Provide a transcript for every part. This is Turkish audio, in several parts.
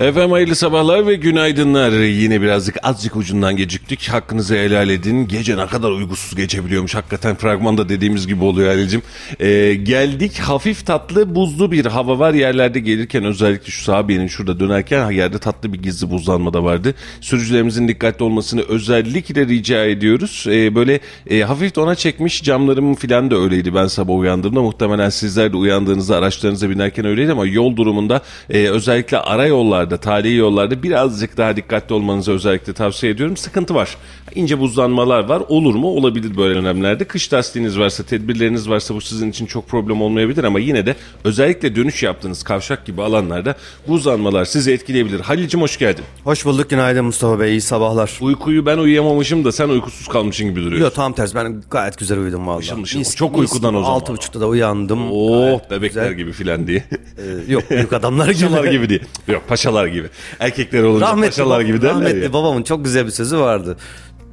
Efendim hayırlı sabahlar ve günaydınlar. Yine birazcık azıcık ucundan geciktik. Hakkınızı helal edin. Gece ne kadar uykusuz geçebiliyormuş. Hakikaten fragmanda dediğimiz gibi oluyor Halil'cim. Ee, geldik hafif tatlı buzlu bir hava var. Yerlerde gelirken özellikle şu sahabenin şurada dönerken yerde tatlı bir gizli buzlanma da vardı. Sürücülerimizin dikkatli olmasını özellikle rica ediyoruz. Ee, böyle e, hafif dona çekmiş camlarım falan da öyleydi ben sabah uyandığımda. Muhtemelen sizler de uyandığınızda araçlarınıza binerken öyleydi ama yol durumunda e, özellikle ara yollar yollarda, tarihi yollarda birazcık daha dikkatli olmanızı özellikle tavsiye ediyorum. Sıkıntı var. İnce buzlanmalar var. Olur mu? Olabilir böyle dönemlerde. Kış lastiğiniz varsa, tedbirleriniz varsa bu sizin için çok problem olmayabilir ama yine de özellikle dönüş yaptığınız kavşak gibi alanlarda buzlanmalar sizi etkileyebilir. Halil'cim hoş geldin. Hoş bulduk günaydın Mustafa Bey iyi sabahlar. Uykuyu ben uyuyamamışım da sen uykusuz kalmışsın gibi duruyor. Yok tam tersi ben gayet güzel uyudum. Mışıl mışıl. Çok uykudan o zaman. Altı buçukta da uyandım. Oh Gayet bebekler güzel. gibi filan diye. Ee, yok büyük adamlar gibi. paşalar gibi diye. Yok paşalar gibi. Erkekler olunca Rahmetli, paşalar gibi derler rahmetli ya. babamın çok güzel bir sözü vardı.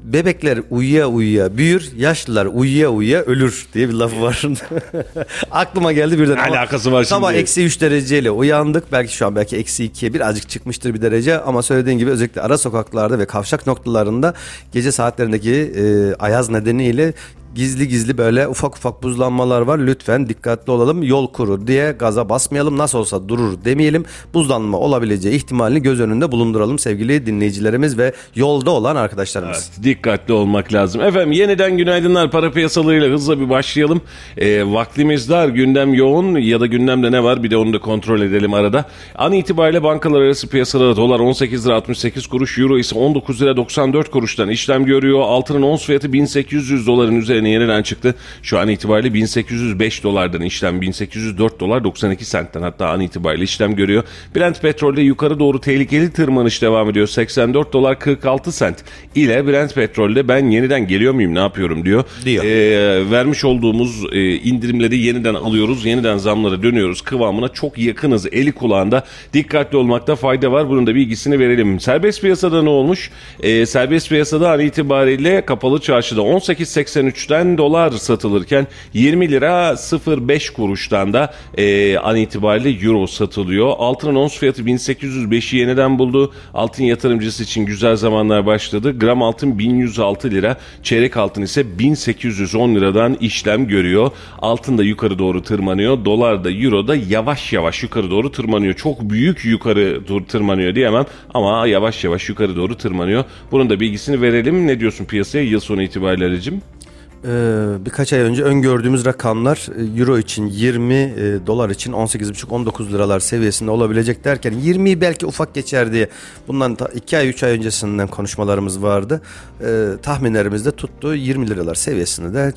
Bebekler uyuya uyuya büyür, yaşlılar uyuya uyuya ölür diye bir lafı var. Aklıma geldi birden. Ne alakası var Sabah şimdi? eksi 3 dereceyle uyandık. Belki şu an belki eksi 2'ye birazcık çıkmıştır bir derece. Ama söylediğin gibi özellikle ara sokaklarda ve kavşak noktalarında gece saatlerindeki e, ayaz nedeniyle gizli gizli böyle ufak ufak buzlanmalar var. Lütfen dikkatli olalım. Yol kuru diye gaza basmayalım. Nasıl olsa durur demeyelim. Buzlanma olabileceği ihtimalini göz önünde bulunduralım sevgili dinleyicilerimiz ve yolda olan arkadaşlarımız. Evet, dikkatli olmak lazım. Efendim yeniden günaydınlar. Para piyasalarıyla hızla bir başlayalım. Ee, vaktimiz dar, gündem yoğun ya da gündemde ne var bir de onu da kontrol edelim arada. An itibariyle bankalar arası piyasalarda dolar 18 lira 68 kuruş, euro ise 19 lira 94 kuruştan işlem görüyor. Altının ons fiyatı 1800 doların üzerine yeniden çıktı. Şu an itibariyle 1805 dolardan işlem 1804 dolar 92 sentten hatta an itibariyle işlem görüyor. Brent petrolde yukarı doğru tehlikeli tırmanış devam ediyor. 84 dolar 46 sent ile Brent petrolde ben yeniden geliyor muyum ne yapıyorum diyor. Diyor. Ee, vermiş olduğumuz e, indirimleri yeniden alıyoruz. Yeniden zamlara dönüyoruz. Kıvamına çok yakınız. Eli kulağında dikkatli olmakta fayda var. Bunun da bilgisini verelim. Serbest piyasada ne olmuş? Ee, serbest piyasada an itibariyle kapalı çarşıda 18.83'ten dolar satılırken 20 lira 05 kuruştan da e, an itibariyle euro satılıyor. Altının ons fiyatı 1805'i yeniden buldu. Altın yatırımcısı için güzel zamanlar başladı. Gram altın 1106 lira. Çeyrek altın ise 1810 liradan işlem görüyor. Altın da yukarı doğru tırmanıyor. Dolar da euro da yavaş yavaş yukarı doğru tırmanıyor. Çok büyük yukarı doğru tırmanıyor diyemem ama yavaş yavaş yukarı doğru tırmanıyor. Bunun da bilgisini verelim. Ne diyorsun piyasaya yıl sonu itibariyle Alicim? Ee, birkaç ay önce öngördüğümüz rakamlar e, euro için 20 e, dolar için 18,5-19 liralar seviyesinde olabilecek derken 20'yi belki ufak geçer diye bundan 2 ay 3 ay öncesinden konuşmalarımız vardı. Ee, tahminlerimiz de tuttu 20 liralar seviyesinde de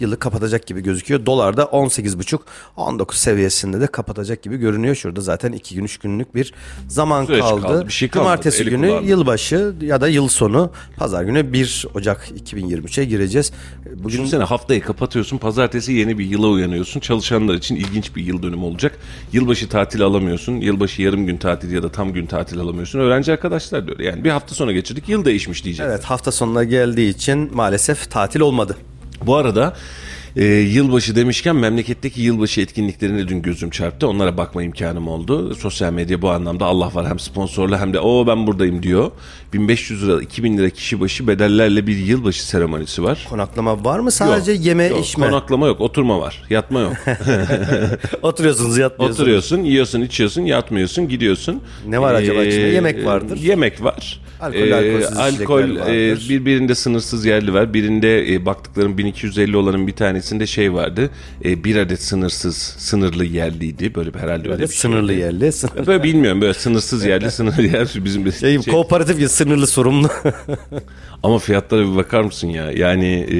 yılı kapatacak gibi gözüküyor. Dolar da 18,5-19 seviyesinde de kapatacak gibi görünüyor. Şurada zaten 2 gün 3 günlük bir zaman Süreç kaldı. kaldı, bir şey kalmadı. Cumartesi Eli günü kulağında. yılbaşı ya da yıl sonu pazar günü 1 Ocak 2023'e gireceğiz. Bugün Düşünsene haftayı kapatıyorsun. Pazartesi yeni bir yıla uyanıyorsun. Çalışanlar için ilginç bir yıl dönümü olacak. Yılbaşı tatil alamıyorsun. Yılbaşı yarım gün tatil ya da tam gün tatil alamıyorsun. Öğrenci arkadaşlar da öyle. Yani bir hafta sonra geçirdik. Yıl değişmiş diyecek. Evet hafta sonuna geldiği için maalesef tatil olmadı. Bu arada e, yılbaşı demişken memleketteki yılbaşı etkinliklerine dün gözüm çarptı. Onlara bakma imkanım oldu. Sosyal medya bu anlamda Allah var hem sponsorlu hem de o ben buradayım diyor. 1500 lira 2000 lira kişi başı bedellerle bir yılbaşı seremonisi var. Konaklama var mı sadece Yok, yeme yok, içme? Konaklama yok, oturma var, yatma yok. Oturuyorsunuz yatmıyorsunuz. Oturuyorsun, yiyorsun, içiyorsun, yatmıyorsun, gidiyorsun. Ne var acaba içinde? Yemek vardır. Yemek var. Alkol, Ee, alkol e, bir birinde sınırsız yerli var. Birinde e, baktıklarım 1250 olanın bir tanesi tanesinde şey vardı. E, bir adet sınırsız, sınırlı yerliydi. Böyle bir herhalde öyle bir şey. Sınırlı yerli. Sınırlı. Böyle bilmiyorum böyle sınırsız yerli, sınırlı yer bizim de Şey, şey- kooperatif ya sınırlı sorumlu. Ama fiyatlara bir bakar mısın ya? Yani e,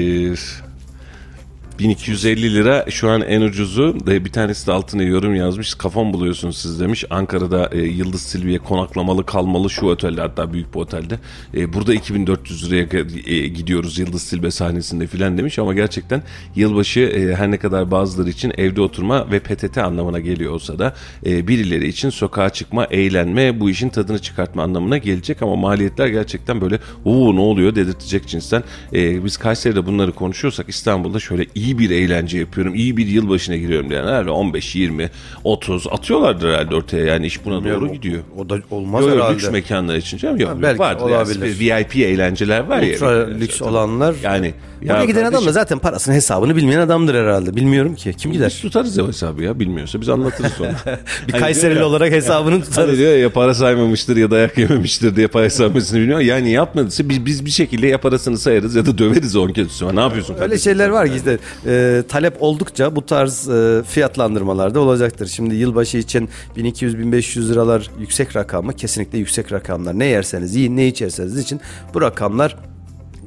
1250 lira şu an en ucuzu. Bir tanesi de altına yorum yazmış. Kafam buluyorsunuz siz demiş. Ankara'da e, Yıldız Silviye konaklamalı kalmalı şu otelde hatta büyük bir otelde. E, burada 2400 liraya e, gidiyoruz Yıldız Silve sahnesinde filan demiş. Ama gerçekten yılbaşı e, her ne kadar bazıları için evde oturma ve PTT anlamına geliyor olsa da e, birileri için sokağa çıkma, eğlenme, bu işin tadını çıkartma anlamına gelecek. Ama maliyetler gerçekten böyle uuu ne oluyor dedirtecek cinsten. E, biz Kayseri'de bunları konuşuyorsak İstanbul'da şöyle iyi bir eğlence yapıyorum, iyi bir yılbaşına giriyorum diyen herhalde 15, 20, 30 atıyorlardır herhalde ortaya yani iş buna doğru gidiyor. O da olmaz Yok herhalde. lüks mekanlar için canım yok. Ha, belki vardır olabilir. Yani. VIP eğlenceler var ya. Ultra lüks zaten. olanlar. Yani Buraya giden adam da zaten parasının hesabını bilmeyen adamdır herhalde. Bilmiyorum ki. Kim Biz gider? tutarız ya hesabı ya bilmiyorsa biz anlatırız sonra. Bir Hani Kayserili olarak hesabını Hani tutarız. diyor ya, para saymamıştır ya dayak yememiştir diye para saymasını bilmiyor. Yani yapmadıysa biz, biz bir şekilde ya parasını sayarız ya da döveriz on kez üstüne. Ne yapıyorsun? Öyle kardeşim? şeyler var ki işte e, talep oldukça bu tarz e, fiyatlandırmalar da olacaktır. Şimdi yılbaşı için 1200-1500 liralar yüksek rakam mı? Kesinlikle yüksek rakamlar. Ne yerseniz yiyin ne içerseniz için bu rakamlar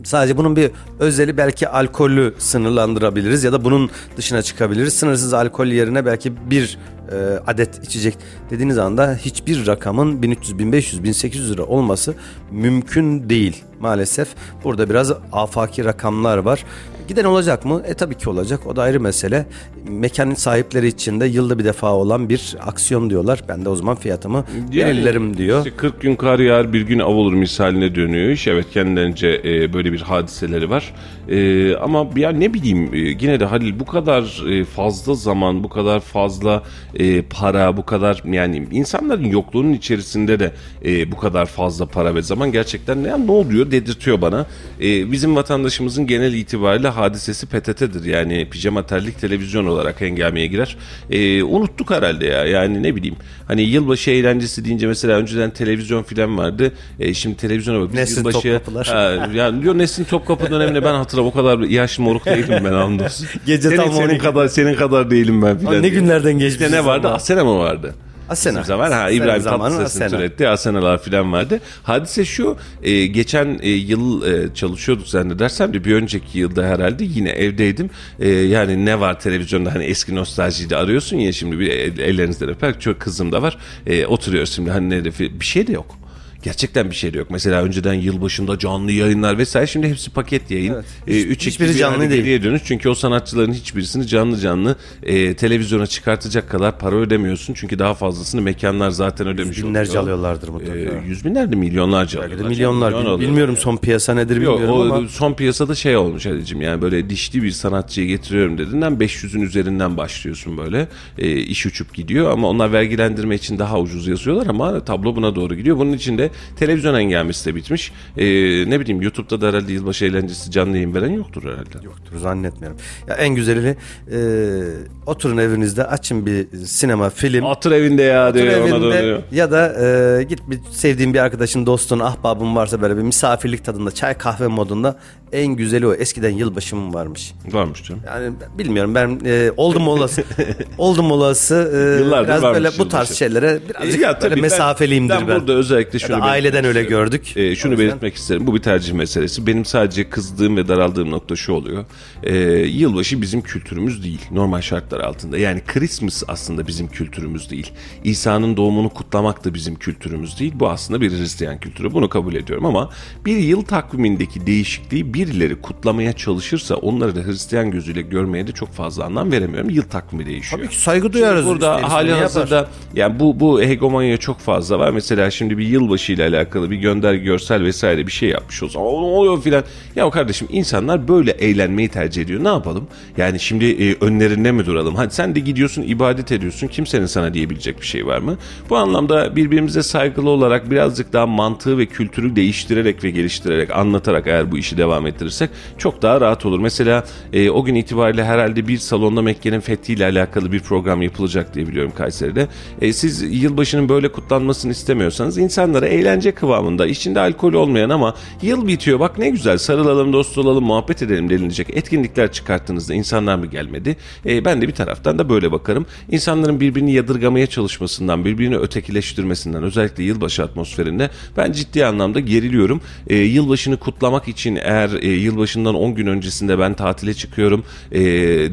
Sadece bunun bir özeli belki alkolü sınırlandırabiliriz ya da bunun dışına çıkabiliriz. Sınırsız alkol yerine belki bir e, adet içecek dediğiniz anda hiçbir rakamın 1300, 1500, 1800 lira olması mümkün değil maalesef. Burada biraz afaki rakamlar var. Giden olacak mı? E tabii ki olacak. O da ayrı mesele. Mekanın sahipleri için de yılda bir defa olan bir aksiyon diyorlar. Ben de o zaman fiyatımı Yani belirlerim diyor. işte 40 gün kar yağar bir gün av olur misaline dönüyor iş. Evet kendilerince e, böyle bir hadiseleri var. E, ama ya ne bileyim e, yine de Halil bu kadar e, fazla zaman, bu kadar fazla e, para, bu kadar yani insanların yokluğunun içerisinde de e, bu kadar fazla para ve zaman gerçekten ya ne oluyor dedirtiyor bana. E, bizim vatandaşımızın genel itibariyle hadisesi PTT'dir. Yani pijama terlik televizyon olarak hengameye girer. E, unuttuk herhalde ya. Yani ne bileyim. Hani yılbaşı eğlencesi deyince mesela önceden televizyon filan vardı. E, şimdi televizyona bak. Biz Nesin Topkapılar. Ha, yani diyor Nesin Topkapı döneminde ben hatırlam. O kadar yaşlı moruk değilim ben hamdolsun. Gece senin, tam senin 12. kadar senin kadar değilim ben filan. ne günlerden geçmişiz İşte ne vardı? Asena mı vardı? Asena. Bizim zaman ha İbrahim Tatlıses'in Asena. türettiği Asenalar filan vardı. Hadise şu e, geçen e, yıl e, çalışıyorduk zannedersem de bir önceki yılda herhalde yine evdeydim. E, yani ne var televizyonda hani eski nostaljiyi de arıyorsun ya şimdi bir el- ellerinizden öper. Çok kızım da var. E, oturuyoruz şimdi hani ne de- bir şey de yok. Gerçekten bir şey de yok. Mesela önceden yılbaşında canlı yayınlar vesaire şimdi hepsi paket yayın. Evet. E, Hiç- üç hiçbiri canlı değil. geriye dönüş. Çünkü o sanatçıların hiçbirisini canlı canlı e, televizyona çıkartacak kadar para ödemiyorsun. Çünkü daha fazlasını mekanlar zaten ödemiş Binlerce oluyor. alıyorlardır mutlaka. E, yüz binler de milyonlarca Belki de alıyorlar. milyonlar. Milyon alıyorlar. bilmiyorum son piyasa nedir Yok, bilmiyorum o ama. son piyasada şey olmuş Ali'cim yani böyle dişli bir sanatçıyı getiriyorum dediğinden 500'ün üzerinden başlıyorsun böyle e, iş uçup gidiyor ama onlar vergilendirme için daha ucuz yazıyorlar ama tablo buna doğru gidiyor. Bunun için de televizyon engelmesi de bitmiş. E, ne bileyim YouTube'da da herhalde yılbaşı eğlencesi canlı yayın veren yoktur herhalde. Yoktur zannetmiyorum. Ya en güzeli e, oturun evinizde açın bir sinema film. Otur evinde ya Otur diyor ona evinde dönüyor. ya da e, git bir sevdiğin bir arkadaşın, dostun, ahbabın varsa böyle bir misafirlik tadında, çay kahve modunda en güzeli o. Eskiden yılbaşı mı varmış? Varmış canım. Yani bilmiyorum ben e, oldum olası oldum olası e, Yıllardır biraz böyle bu tarz şeylere birazcık Ya böyle tabii ben- mesafeliyimdir ben. Ben burada özellikle Ya şunu aileden öyle gördük. Ee, şunu yüzden- belirtmek isterim. Bu bir tercih meselesi. Benim sadece kızdığım ve daraldığım nokta şu oluyor. Ee, yılbaşı bizim kültürümüz değil. Normal şartlar altında. Yani Christmas aslında bizim kültürümüz değil. İsa'nın doğumunu kutlamak da bizim kültürümüz değil. Bu aslında bir Hristiyan kültürü. Bunu kabul ediyorum ama bir yıl takvimindeki değişikliği birileri kutlamaya çalışırsa onları da Hristiyan gözüyle görmeye de çok fazla anlam veremiyorum. Yıl takvimi değişiyor. Tabii ki saygı duyarız. Burada İsterse hali hazırda yani bu bu hegemonya çok fazla var. Mesela şimdi bir yılbaşı ile alakalı bir gönder görsel vesaire bir şey yapmış olsa "Aa, ne oluyor filan. Ya kardeşim insanlar böyle eğlenmeyi tercih ediyor. Ne yapalım? Yani şimdi e, önlerinde mi duralım? Hadi sen de gidiyorsun ibadet ediyorsun. Kimsenin sana diyebilecek bir şey var mı? Bu anlamda birbirimize saygılı olarak birazcık daha mantığı ve kültürü değiştirerek ve geliştirerek anlatarak eğer bu işi devam ettirirsek çok daha rahat olur. Mesela e, o gün itibariyle herhalde bir salonda Mekke'nin fethiyle alakalı bir program yapılacak diye biliyorum Kayseri'de. E, siz yılbaşının böyle kutlanmasını istemiyorsanız insanlara eğlence kıvamında, içinde alkol olmayan ama yıl bitiyor bak ne güzel sarılalım, dost olalım, muhabbet edelim denilecek etkinlikler çıkarttığınızda insanlar mı gelmedi? E, ben de bir taraftan da böyle bakarım. İnsanların birbirini yadırgamaya çalışmasından, birbirini ötekileştirmesinden özellikle yılbaşı atmosferinde ben ciddi anlamda geriliyorum. E, yılbaşını kutlamak için eğer e, yılbaşından 10 gün öncesinde ben tatile çıkıyorum e,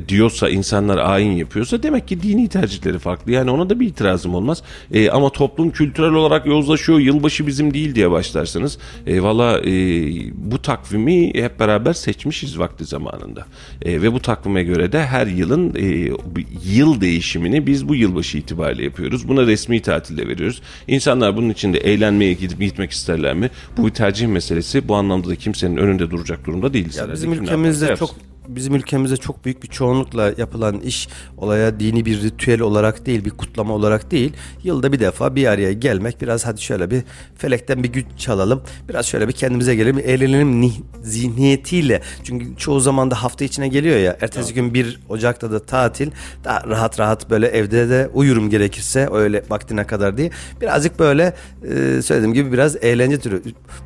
diyorsa insanlar ayin yapıyorsa demek ki dini tercihleri farklı. Yani ona da bir itirazım olmaz. E, ama toplum kültürel olarak yozlaşıyor. Yılbaşı bizim değil diye başlarsanız e, valla e, bu takvimi hep beraber seçmişiz vakti zamanında. E, ve bu takvime göre de her yılın e, yıl değişimini biz bu yılbaşı itibariyle yapıyoruz. Buna resmi tatilde veriyoruz. İnsanlar bunun için de eğlenmeye gidip gitmek isterler mi? Bu bir tercih meselesi. Bu anlamda da kimsenin önünde duracak durumda değiliz. Ya bizim ülkemizde çok. Bizim ülkemizde çok büyük bir çoğunlukla yapılan iş olaya dini bir ritüel olarak değil, bir kutlama olarak değil. Yılda bir defa bir araya gelmek, biraz hadi şöyle bir felekten bir güç çalalım. Biraz şöyle bir kendimize gelelim, eğlenelim ni- zihniyetiyle. Çünkü çoğu zaman da hafta içine geliyor ya. Ertesi gün 1 Ocak'ta da tatil. Daha rahat rahat böyle evde de uyurum gerekirse öyle vaktine kadar diye. Birazcık böyle e, söylediğim gibi biraz eğlence türü.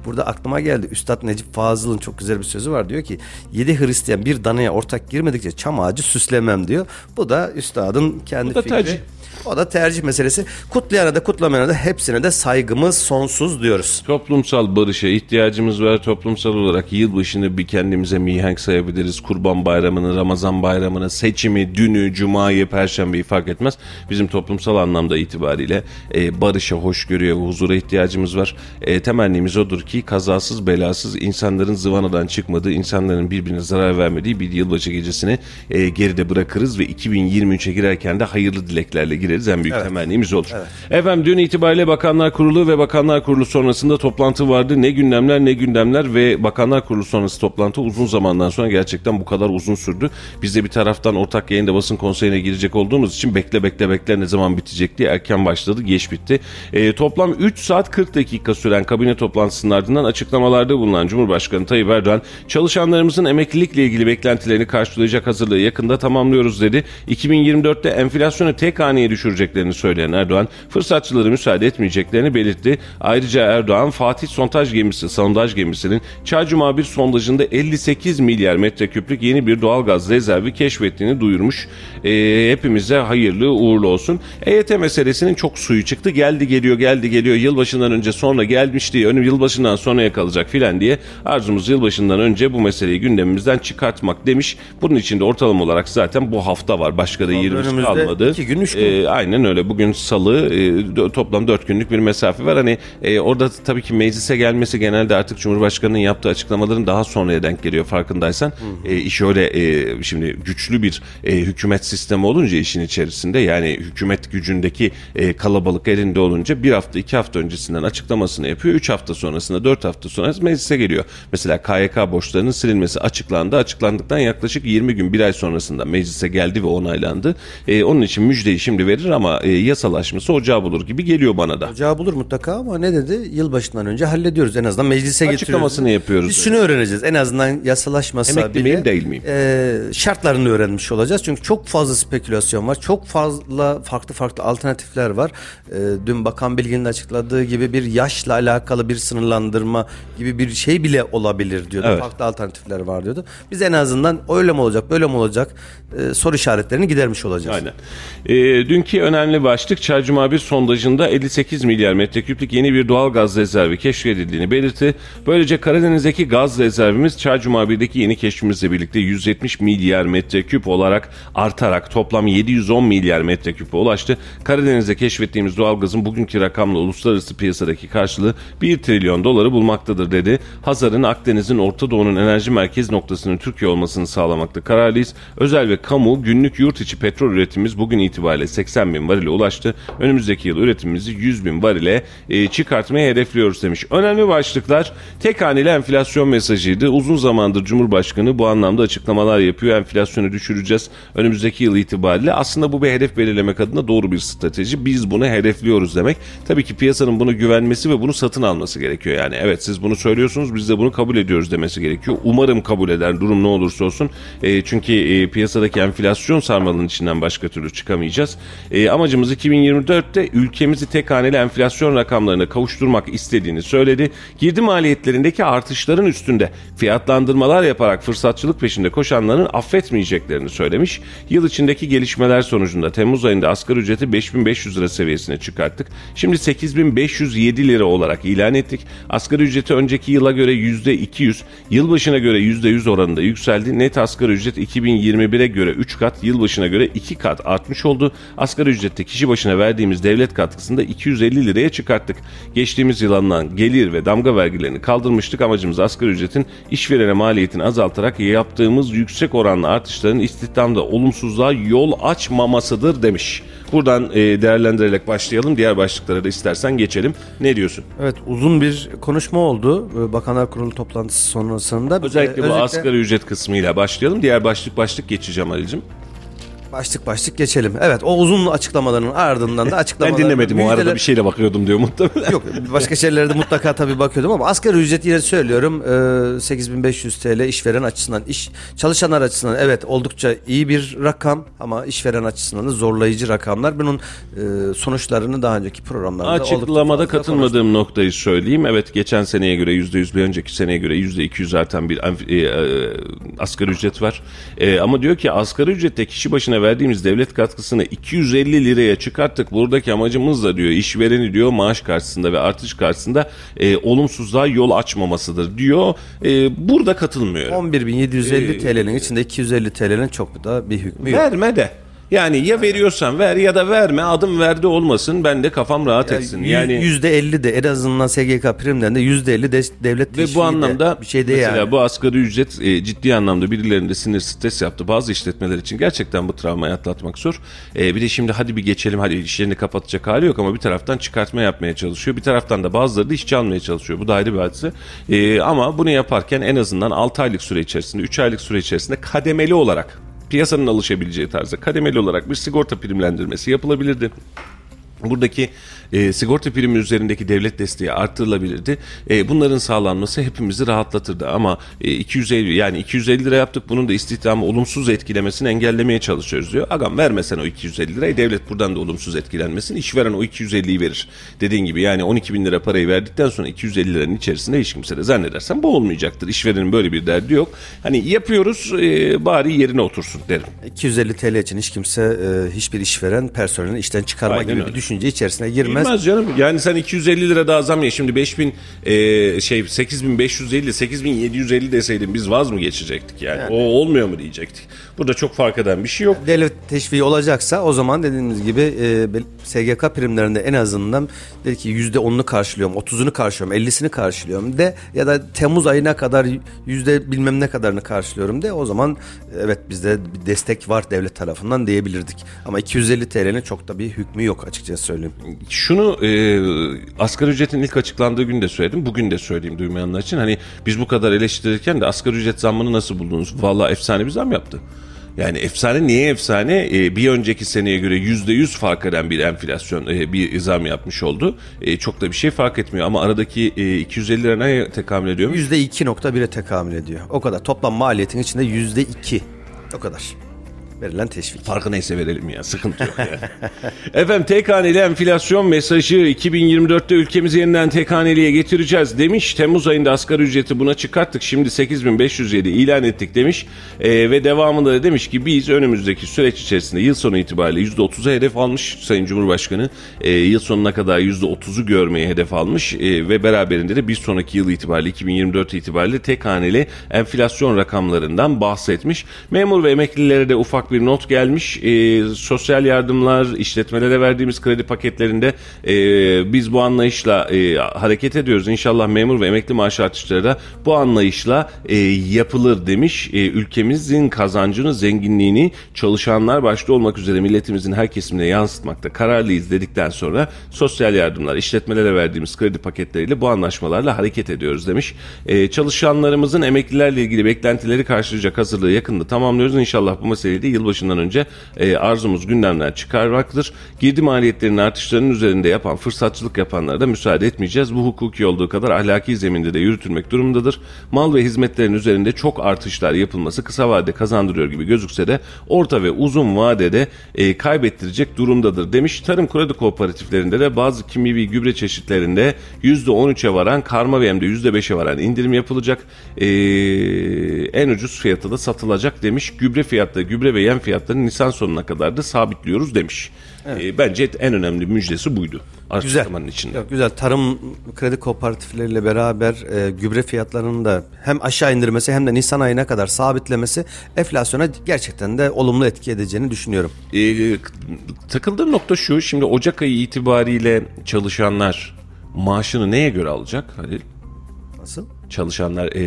Burada aklıma geldi. Üstad Necip Fazıl'ın çok güzel bir sözü var. Diyor ki 7 Hristiyan bir danaya ortak girmedikçe çam ağacı süslemem diyor. Bu da üstadın kendi Bu da fikri. tercih. O da tercih meselesi. Kutlayana da kutlamayana da hepsine de saygımız sonsuz diyoruz. Toplumsal barışa ihtiyacımız var. Toplumsal olarak yılbaşını bir kendimize mihenk sayabiliriz. Kurban bayramını, Ramazan bayramını, seçimi, dünü, cumayı, perşembeyi fark etmez. Bizim toplumsal anlamda itibariyle e, barışa, hoşgörüye ve huzura ihtiyacımız var. E, temennimiz odur ki kazasız belasız insanların zıvanadan çıkmadığı, insanların birbirine zarar vermediği bir yılbaşı gecesini e, geride bırakırız ve 2023'e girerken de hayırlı dileklerle gireriz. En büyük temennimiz olur. Efendim dün itibariyle Bakanlar Kurulu ve Bakanlar Kurulu sonrasında toplantı vardı. Ne gündemler ne gündemler ve Bakanlar Kurulu sonrası toplantı uzun zamandan sonra gerçekten bu kadar uzun sürdü. Biz de bir taraftan ortak yayında basın konseyine girecek olduğumuz için bekle bekle bekle ne zaman bitecek diye erken başladı. Geç bitti. E, toplam 3 saat 40 dakika süren kabine toplantısının ardından açıklamalarda bulunan Cumhurbaşkanı Tayyip Erdoğan çalışanlarımızın emeklilikle ilgili beklentilerini karşılayacak hazırlığı yakında tamamlıyoruz dedi. 2024'te enflasyonu tek haneye düşüreceklerini söyleyen Erdoğan fırsatçıları müsaade etmeyeceklerini belirtti. Ayrıca Erdoğan Fatih sondaj gemisi sondaj gemisinin Çaycuma bir sondajında 58 milyar metreküplük yeni bir doğalgaz rezervi keşfettiğini duyurmuş. Ee, hepimize hayırlı uğurlu olsun. EYT meselesinin çok suyu çıktı. Geldi geliyor geldi geliyor. Yılbaşından önce sonra gelmişti. Önüm yılbaşından sonraya kalacak filan diye arzumuz yılbaşından önce bu meseleyi gündemimizden çıkartmak demiş. Bunun için de ortalama olarak zaten bu hafta var. Başka da yerimiz önümüzde kalmadı. iki gün, üç gün. Ee, aynen öyle. Bugün salı e, toplam 4 günlük bir mesafe var. Hani e, orada tabii ki meclise gelmesi genelde artık Cumhurbaşkanı'nın yaptığı açıklamaların daha sonraya denk geliyor farkındaysan. E, iş öyle e, şimdi güçlü bir e, hükümet sistemi olunca işin içerisinde yani hükümet gücündeki e, kalabalık elinde olunca bir hafta iki hafta öncesinden açıklamasını yapıyor. Üç hafta sonrasında dört hafta sonra meclise geliyor. Mesela KYK borçlarının silinmesi açıklandı. Açıklandıktan yaklaşık 20 gün bir ay sonrasında meclise geldi ve onaylandı. E, onun için müjdeyi şimdi verir ama e, yasalaşması ocağı bulur gibi geliyor bana da. Ocağı bulur mutlaka ama ne dedi? Yılbaşından önce hallediyoruz. En azından meclise getiriyoruz. Açıklamasını yapıyoruz. Biz şunu öğreneceğiz. En azından yasalaşmasa Emekli bile miyim, değil miyim? e, şartlarını öğrenmiş olacağız. Çünkü çok fazla spekülasyon var. Çok fazla farklı farklı alternatifler var. E, dün Bakan Bilgin'in açıkladığı gibi bir yaşla alakalı bir sınırlandırma gibi bir şey bile olabilir diyordu. Evet. Farklı alternatifler var diyordu. Biz en azından öyle mi olacak, böyle mi olacak e, soru işaretlerini gidermiş olacağız. Aynen. E, dünkü önemli başlık Çaycuma bir sondajında 58 milyar metreküplük yeni bir doğal gaz rezervi keşfedildiğini belirtti. Böylece Karadeniz'deki gaz rezervimiz Çaycuma 1'deki yeni keşfimizle birlikte 170 milyar metreküp olarak artarak toplam 710 milyar metreküpe ulaştı. Karadeniz'de keşfettiğimiz doğal gazın bugünkü rakamla uluslararası piyasadaki karşılığı 1 trilyon doları bulmaktadır dedi. Hazar'ın Akdeniz'in Orta Doğu'nun enerji merkez noktasının Türkiye olması olmasını sağlamakta kararlıyız. Özel ve kamu günlük yurt içi petrol üretimimiz bugün itibariyle 80 bin varile ulaştı. Önümüzdeki yıl üretimimizi 100 bin varile e, çıkartmayı hedefliyoruz demiş. Önemli başlıklar tek haneli enflasyon mesajıydı. Uzun zamandır Cumhurbaşkanı bu anlamda açıklamalar yapıyor. Enflasyonu düşüreceğiz önümüzdeki yıl itibariyle. Aslında bu bir hedef belirlemek adına doğru bir strateji. Biz bunu hedefliyoruz demek. Tabii ki piyasanın bunu güvenmesi ve bunu satın alması gerekiyor. Yani evet siz bunu söylüyorsunuz biz de bunu kabul ediyoruz demesi gerekiyor. Umarım kabul eder durum ne olursa olsun. E, çünkü e, piyasadaki enflasyon sarmalının içinden başka türlü çıkamayacağız. E, amacımız 2024'te ülkemizi tek haneli enflasyon rakamlarına kavuşturmak istediğini söyledi. Girdi maliyetlerindeki artışların üstünde fiyatlandırmalar yaparak fırsatçılık peşinde koşanların affetmeyeceklerini söylemiş. Yıl içindeki gelişmeler sonucunda Temmuz ayında asgari ücreti 5500 lira seviyesine çıkarttık. Şimdi 8507 lira olarak ilan ettik. Asgari ücreti önceki yıla göre %200, yılbaşına göre %100 oranında yükseldi. Net asgari ücret 2021'e göre 3 kat, yılbaşına göre 2 kat artmış oldu. Asgari ücrette kişi başına verdiğimiz devlet katkısını da 250 liraya çıkarttık. Geçtiğimiz yıl alınan gelir ve damga vergilerini kaldırmıştık. Amacımız asgari ücretin işverene maliyetini azaltarak yaptığımız yüksek oranlı artışların istihdamda olumsuzluğa yol açmamasıdır demiş. Buradan e, değerlendirerek başlayalım. Diğer başlıklara da istersen geçelim. Ne diyorsun? Evet uzun bir konuşma oldu e, Bakanlar Kurulu toplantısı sonrasında. Özellikle E, bu asgari ücret kısmıyla başlayalım. Diğer başlık başlık geçeceğim Ali'cim. Başlık başlık geçelim. Evet o uzun açıklamaların ardından da Ben açıklamalar. dinlemedim o arada müjdeler- bir şeyle bakıyordum diyor muhtemelen. Yok başka şeylere de mutlaka tabii bakıyordum ama asgari ücret yine söylüyorum e, 8500 TL işveren açısından iş çalışanlar açısından evet oldukça iyi bir rakam ama işveren açısından da zorlayıcı rakamlar. Bunun e, sonuçlarını daha önceki programlarda Açıklamada katılmadığım noktayı söyleyeyim. Evet geçen seneye göre %100 bir önceki seneye göre %200 artan bir e, e, asgari ücret var. E, ama diyor ki asgari ücrette kişi başına verdiğimiz devlet katkısını 250 liraya çıkarttık. Buradaki amacımız da diyor işvereni diyor maaş karşısında ve artış karşısında e, olumsuzluğa yol açmamasıdır diyor. E, burada katılmıyorum. 11.750 TL'nin içinde 250 TL'nin çok da bir hükmü yok. Verme de. Yani ya veriyorsan ver ya da verme adım verdi olmasın ben de kafam rahat etsin. Yani yüzde 50 de en azından SGK primlerinde yüzde 50 de devlet Ve bu de anlamda bir şey değil mesela yani. bu asgari ücret e, ciddi anlamda birilerinde sinir stres yaptı. Bazı işletmeler için gerçekten bu travmayı atlatmak zor. E, bir de şimdi hadi bir geçelim hadi işlerini kapatacak hali yok ama bir taraftan çıkartma yapmaya çalışıyor. Bir taraftan da bazıları da işçi almaya çalışıyor. Bu da ayrı bir hadise. E, ama bunu yaparken en azından 6 aylık süre içerisinde 3 aylık süre içerisinde kademeli olarak piyasanın alışabileceği tarzda kademeli olarak bir sigorta primlendirmesi yapılabilirdi. Buradaki e, sigorta primi üzerindeki devlet desteği artırılabilirdi. E, bunların sağlanması hepimizi rahatlatırdı ama e, 250 yani 250 lira yaptık bunun da istihdamı olumsuz etkilemesini engellemeye çalışıyoruz diyor. Agam vermesen o 250 lirayı devlet buradan da olumsuz etkilenmesin. İşveren o 250'yi verir. Dediğin gibi yani 12 bin lira parayı verdikten sonra 250 liranın içerisinde hiç kimse de zannedersen bu olmayacaktır. İşverenin böyle bir derdi yok. Hani yapıyoruz e, bari yerine otursun derim. 250 TL için hiç kimse e, hiçbir işveren personelini işten çıkarma Aynen gibi öyle. bir düşünce içerisine girmez. Girmez canım. Yani sen 250 lira daha zam ya. Şimdi 5000 e, şey 8550 8750 deseydin biz vaz mı geçecektik yani? O olmuyor mu diyecektik. Burada çok fark eden bir şey yok. Devlet teşviği olacaksa o zaman dediğimiz gibi e, SGK primlerinde en azından dedi ki %10'unu karşılıyorum, 30'unu karşılıyorum, 50'sini karşılıyorum de ya da Temmuz ayına kadar yüzde bilmem ne kadarını karşılıyorum de o zaman evet bizde bir destek var devlet tarafından diyebilirdik. Ama 250 TL'nin çok da bir hükmü yok açıkçası söyleyeyim. Şunu e, asgari ücretin ilk açıklandığı gün de söyledim. Bugün de söyleyeyim duymayanlar için. Hani biz bu kadar eleştirirken de asgari ücret zammını nasıl buldunuz? Vallahi efsane bir zam yaptı. Yani efsane niye efsane? E, bir önceki seneye göre yüzde yüz fark eden bir enflasyon e, bir zam yapmış oldu. E, çok da bir şey fark etmiyor ama aradaki e, 250 lira neye tekamül ediyor? %2.1'e tekamül ediyor. O kadar. Toplam maliyetin içinde %2. O kadar. Verilen teşvik. Farkı neyse verelim ya sıkıntı yok yani. Efendim tek haneli enflasyon mesajı 2024'te ülkemizi yeniden tek haneliğe getireceğiz demiş. Temmuz ayında asgari ücreti buna çıkarttık. Şimdi 8507 ilan ettik demiş. Ee, ve devamında da demiş ki biz önümüzdeki süreç içerisinde yıl sonu itibariyle %30'a hedef almış Sayın Cumhurbaşkanı. Ee, yıl sonuna kadar %30'u görmeyi hedef almış. Ee, ve beraberinde de bir sonraki yıl itibariyle 2024 itibariyle tek haneli enflasyon rakamlarından bahsetmiş. Memur ve emeklilere de ufak bir bir not gelmiş. E, sosyal yardımlar, işletmelere verdiğimiz kredi paketlerinde e, biz bu anlayışla e, hareket ediyoruz. İnşallah memur ve emekli maaş artışları da bu anlayışla e, yapılır demiş. E, ülkemizin kazancını, zenginliğini çalışanlar başta olmak üzere milletimizin her kesimine yansıtmakta kararlıyız dedikten sonra sosyal yardımlar, işletmelere verdiğimiz kredi paketleriyle bu anlaşmalarla hareket ediyoruz demiş. E, çalışanlarımızın emeklilerle ilgili beklentileri karşılayacak hazırlığı yakında tamamlıyoruz. İnşallah bu meseleyi de yılbaşından önce e, arzumuz gündemden çıkarmaktır. Girdi maliyetlerinin artışlarının üzerinde yapan, fırsatçılık yapanlara da müsaade etmeyeceğiz. Bu hukuki olduğu kadar ahlaki zeminde de yürütülmek durumundadır. Mal ve hizmetlerin üzerinde çok artışlar yapılması kısa vadede kazandırıyor gibi gözükse de orta ve uzun vadede e, kaybettirecek durumdadır demiş. Tarım kredi kooperatiflerinde de bazı kimyevi gübre çeşitlerinde %13'e varan karma ve hem de %5'e varan indirim yapılacak. E, en ucuz fiyatı da satılacak demiş. Gübre fiyatları, gübre ve yem fiyatlarını Nisan sonuna kadar da sabitliyoruz demiş. E, bence en önemli müjdesi buydu. Güzel. İçinde. Yok, güzel. Tarım kredi kooperatifleriyle beraber e, gübre fiyatlarının da hem aşağı indirmesi hem de Nisan ayına kadar sabitlemesi enflasyona gerçekten de olumlu etki edeceğini düşünüyorum. E, takıldığım nokta şu. Şimdi Ocak ayı itibariyle çalışanlar maaşını neye göre alacak Halil? Nasıl? Çalışanlar, e,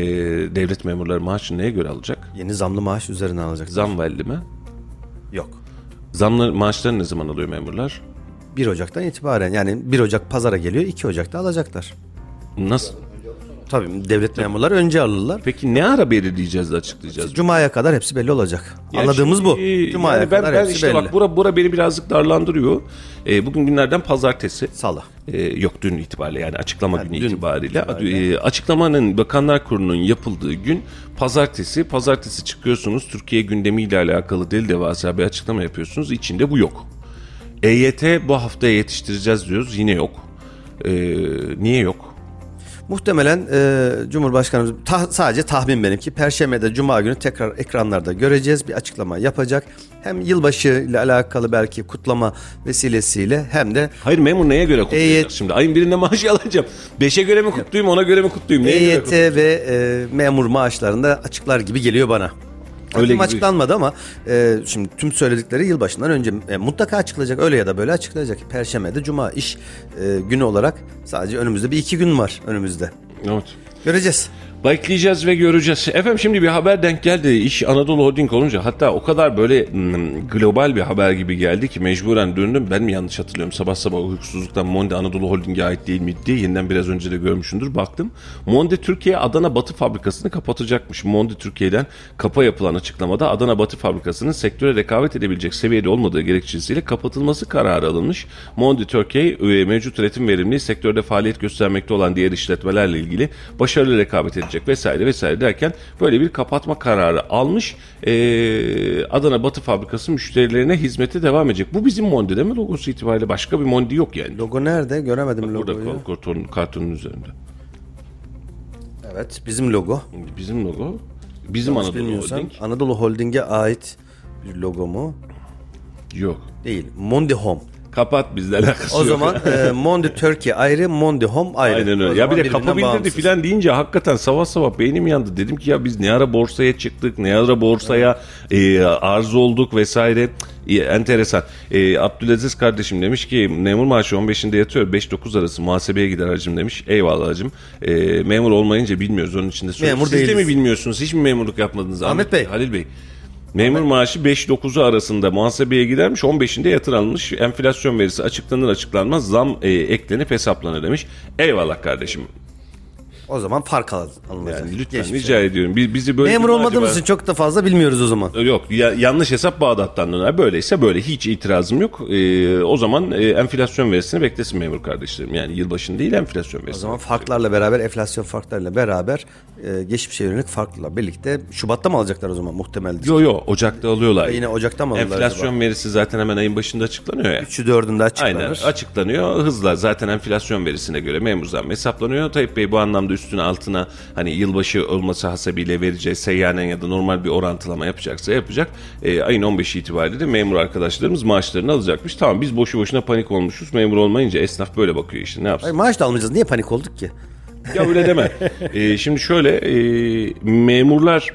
devlet memurları maaşını neye göre alacak? Yeni zamlı maaş üzerine alacak. Zam geldi mi? Yok. Zamlar, maaşlarını ne zaman alıyor memurlar? 1 Ocak'tan itibaren yani 1 Ocak pazara geliyor 2 Ocak'ta alacaklar. Nasıl? Tabii devlet memurları önce alırlar. Peki ne ara belirleyeceğiz de açıklayacağız? Cuma'ya kadar hepsi belli olacak. Yani Anladığımız bu. şimdi, Cuma'ya yani ben, kadar ben hepsi işte belli. bak bura, bura beni birazcık darlandırıyor. E, bugün günlerden pazartesi. Salı. E, yok dün itibariyle yani açıklama günü dün itibariyle. E, açıklamanın Bakanlar Kurulu'nun yapıldığı gün pazartesi. Pazartesi çıkıyorsunuz Türkiye gündemiyle alakalı deli devasa bir açıklama yapıyorsunuz. İçinde bu yok. EYT bu haftaya yetiştireceğiz diyoruz yine yok. E, niye yok? Muhtemelen e, Cumhurbaşkanımız ta- sadece tahmin benimki Perşembe'de Cuma günü tekrar ekranlarda göreceğiz bir açıklama yapacak. Hem yılbaşı ile alakalı belki kutlama vesilesiyle hem de Hayır memur neye göre kutlayacağız EYT şimdi? Ayın birinde maaş alacağım. Beşe göre mi kutlayayım ona göre mi kutlayayım? Neye göre EYT ve e, memur maaşlarında açıklar gibi geliyor bana. Öyle Öyle gibi. açıklanmadı ama e, şimdi tüm söyledikleri yılbaşından önce e, mutlaka açıklayacak öyle ya da böyle açıklayacak. Perşembe'de Cuma iş e, günü olarak sadece önümüzde bir iki gün var önümüzde. Evet. Göreceğiz. Bekleyeceğiz ve göreceğiz. Efendim şimdi bir haber denk geldi. İş Anadolu Holding olunca hatta o kadar böyle hmm, global bir haber gibi geldi ki mecburen döndüm. Ben mi yanlış hatırlıyorum? Sabah sabah uykusuzluktan Monde Anadolu Holding'e ait değil miydi diye yeniden biraz önce de görmüşündür. Baktım. Monde Türkiye Adana Batı fabrikasını kapatacakmış. Monde Türkiye'den kapa yapılan açıklamada Adana Batı fabrikasının sektöre rekabet edebilecek seviyede olmadığı gerekçesiyle kapatılması kararı alınmış. Monde Türkiye e, mevcut üretim verimliliği sektörde faaliyet göstermekte olan diğer işletmelerle ilgili başarılı rekabet edecek vesaire vesaire derken böyle bir kapatma kararı almış. Ee, Adana Batı Fabrikası müşterilerine hizmete devam edecek. Bu bizim Monde değil mi logosu itibariyle? Başka bir Monde yok yani. Logo nerede? Göremedim Burada logoyu. karton, kartonun üzerinde. Evet bizim logo. Bizim logo. Bizim Yanlış Anadolu Holding. Anadolu Holding'e ait bir logo mu? Yok. Değil. Mondi Home. Kapat bizle alakası O yok. zaman e, Mondi Türkiye ayrı, Mondi Home ayrı. Aynen O öyle. Ya bir de kapa bildirdi filan deyince hakikaten sabah sabah beynim yandı. Dedim ki ya biz ne ara borsaya çıktık, ne ara borsaya e, arz olduk vesaire. E, enteresan. E, Abdülaziz kardeşim demiş ki memur maaşı 15'inde yatıyor. 5-9 arası muhasebeye gider hacım demiş. Eyvallah hacım. E, memur olmayınca bilmiyoruz onun için de söylüyorum. Memur Siz de değiliz. mi bilmiyorsunuz? Hiç mi memurluk yapmadınız? Ahmet Bey. Halil Bey. Memur maaşı 5-9'u arasında muhasebeye gidermiş 15'inde yatırılmış enflasyon verisi açıklanır açıklanmaz zam e, eklenip hesaplanır demiş. Eyvallah kardeşim. O zaman fark al- alınacak. Yani lütfen Geçmiş rica ediyorum. Biz, bizi böyle Memur olmadığımız için çok da fazla bilmiyoruz o zaman. Yok ya- yanlış hesap Bağdat'tan döner. Böyleyse böyle hiç itirazım yok. Ee, o zaman e, enflasyon verisini beklesin memur kardeşlerim. Yani yılbaşını değil enflasyon O verisini. zaman farklarla beraber, enflasyon farklarıyla beraber e, geçmişe yönelik farkla birlikte Şubat'ta mı alacaklar o zaman muhtemeldir? Yo yo Ocak'ta alıyorlar. Yine Ocak'ta mı alırlar Enflasyon acaba? verisi zaten hemen ayın başında açıklanıyor ya. 3'ü 4'ünde açıklanır. Aynen açıklanıyor hızla zaten enflasyon verisine göre memur zammı hesaplanıyor. Tayyip Bey bu anlamda üstüne altına hani yılbaşı olması hasebiyle vereceği seyyanen ya da normal bir orantılama yapacaksa yapacak. Ee, ayın 15 itibariyle de memur arkadaşlarımız maaşlarını alacakmış. Tamam biz boşu boşuna panik olmuşuz. Memur olmayınca esnaf böyle bakıyor işte ne yapsın? Ay, maaş da almayacağız. Niye panik olduk ki? Ya öyle deme. Ee, şimdi şöyle e, memurlar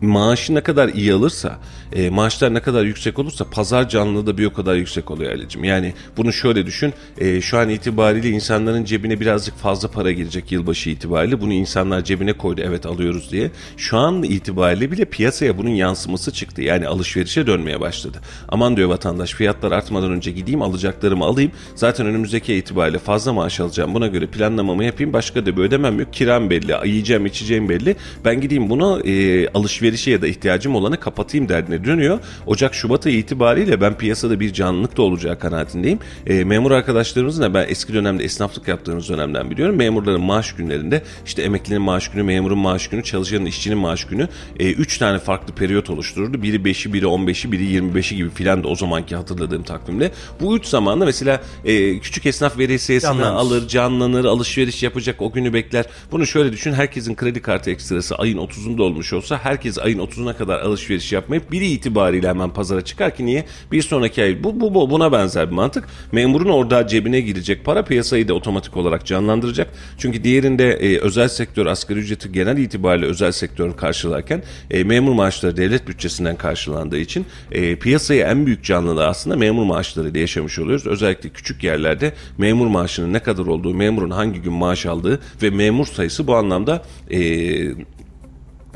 maaşı ne kadar iyi alırsa, e, maaşlar ne kadar yüksek olursa pazar canlılığı da bir o kadar yüksek oluyor Ali'cim. Yani bunu şöyle düşün. E, şu an itibariyle insanların cebine birazcık fazla para girecek yılbaşı itibariyle. Bunu insanlar cebine koydu evet alıyoruz diye. Şu an itibariyle bile piyasaya bunun yansıması çıktı. Yani alışverişe dönmeye başladı. Aman diyor vatandaş fiyatlar artmadan önce gideyim alacaklarımı alayım. Zaten önümüzdeki itibariyle fazla maaş alacağım. Buna göre planlamamı yapayım. Başka da bir ödemem yok. Kiram belli, yiyeceğim içeceğim belli. Ben gideyim buna e, alışverişe ya da ihtiyacım olanı kapatayım derdine dönüyor. Ocak Şubat ayı itibariyle ben piyasada bir canlılık da olacağı kanaatindeyim. E, memur arkadaşlarımızın da ben eski dönemde esnaflık yaptığımız dönemden biliyorum. Memurların maaş günlerinde işte emeklinin maaş günü, memurun maaş günü, çalışanın işçinin maaş günü 3 e, tane farklı periyot oluştururdu. Biri 5'i, biri 15'i, biri 25'i gibi filan da o zamanki hatırladığım takvimde. Bu 3 zamanda mesela e, küçük esnaf verisiyesini Canlanır. alır, canlanır, alışveriş yapacak, o günü bekler. Bunu şöyle düşün, herkesin kredi kartı ekstrası ayın 30'unda olmuş olsa herkes ayın 30'una kadar alışveriş yapmayıp biri itibariyle hemen pazara çıkar ki niye? Bir sonraki ay bu, bu, bu buna benzer bir mantık. Memurun orada cebine girecek para piyasayı da otomatik olarak canlandıracak. Çünkü diğerinde e, özel sektör asgari ücreti genel itibariyle özel sektör karşılarken e, memur maaşları devlet bütçesinden karşılandığı için e, piyasaya en büyük canlılığı aslında memur maaşları ile yaşamış oluyoruz. Özellikle küçük yerlerde memur maaşının ne kadar olduğu, memurun hangi gün maaş aldığı ve memur sayısı bu anlamda e,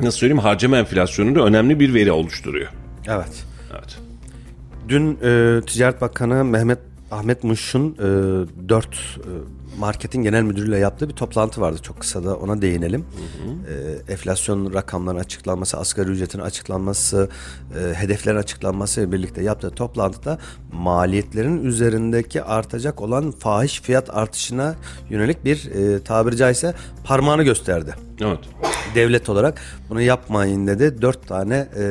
nasıl söyleyeyim harcama enflasyonunda önemli bir veri oluşturuyor. Evet. Evet. Dün e, Ticaret Bakanı Mehmet Ahmet Muş'un e, 4 e, marketin genel müdürüyle yaptığı bir toplantı vardı. Çok kısa da ona değinelim. E, enflasyon rakamlarının açıklanması, asgari ücretin açıklanması, e, hedeflerin açıklanması ile birlikte yaptığı toplantıda maliyetlerin üzerindeki artacak olan fahiş fiyat artışına yönelik bir e, tabiri caizse parmağını gösterdi Evet. devlet olarak bunu yapmayın dedi. Dört tane e,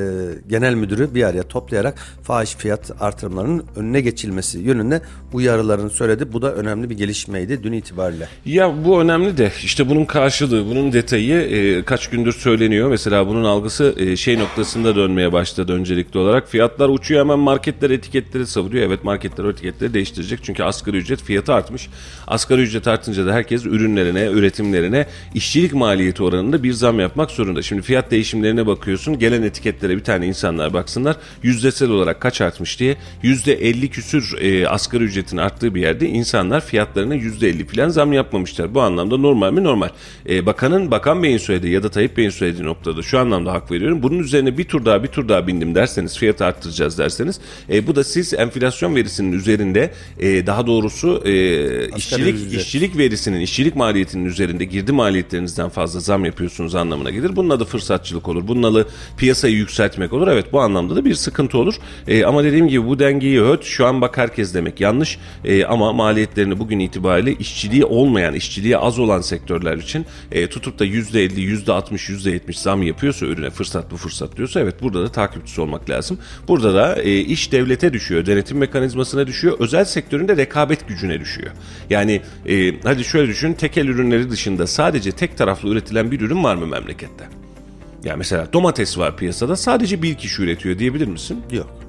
genel müdürü bir araya toplayarak fahiş fiyat artırımlarının önüne geçilmesi yönünde uyarılarını söyledi. Bu da önemli bir gelişmeydi dün itibariyle. Ya bu önemli de işte bunun karşılığı, bunun detayı e, kaç gündür söyleniyor. Mesela bunun algısı e, şey noktasında dönmeye başladı öncelikli olarak. Fiyatlar uçuyor hemen marketler etiketleri savuruyor. Evet marketler o etiketleri değiştirecek çünkü asgari ücret fiyatı artmış. Asgari ücret artınca da herkes ürünlerine, üretimlerine işçilik maliyeti oranında bir zam yapmak zorunda. Şimdi fiyat değişimlerine bakıyorsun. Gelen etiketlere bir tane insanlar baksınlar. Yüzdesel olarak kaç artmış diye. %50 küsür e, asgari ücretin arttığı bir yerde insanlar fiyatlarına %50 falan zam yapmamışlar. Bu anlamda normal mi? Normal. E, bakanın, Bakan Bey'in söylediği ya da Tayyip Bey'in söylediği noktada şu anlamda hak veriyorum. Bunun üzerine bir tur daha bir tur daha bindim derseniz fiyatı arttıracağız derseniz e, bu da siz enflasyon verisinin üzerinde e, daha doğrusu e, işçilik ücret. işçilik verisinin işçilik maliyetinin üzerinde girdi maliyetlerinizden fazla zam yapıyorsunuz anlamına gelir. Bunun adı fırsatçılık olur. Bunun adı piyasayı yükseltmek olur. Evet bu anlamda da bir sıkıntı olur. E, ama dediğim gibi bu dengeyi öt şu an bak herkes demek yanlış. E, ama maliyetlerini bugün itibariyle işçiliği olmayan, işçiliği az olan sektörler için e, tutup da %50, %60, %70 zam yapıyorsa ürüne fırsat bu fırsat diyorsa evet burada da takipçisi olmak lazım. Burada da e, iş devlete düşüyor, denetim mekanizmasına düşüyor, özel sektörün de rekabet gücüne düşüyor. Yani e, hadi şöyle düşün, tekel ürünleri dışında sadece tek taraflı üretilen bir ürün var mı memlekette? Ya mesela domates var piyasada sadece bir kişi üretiyor diyebilir misin? Yok.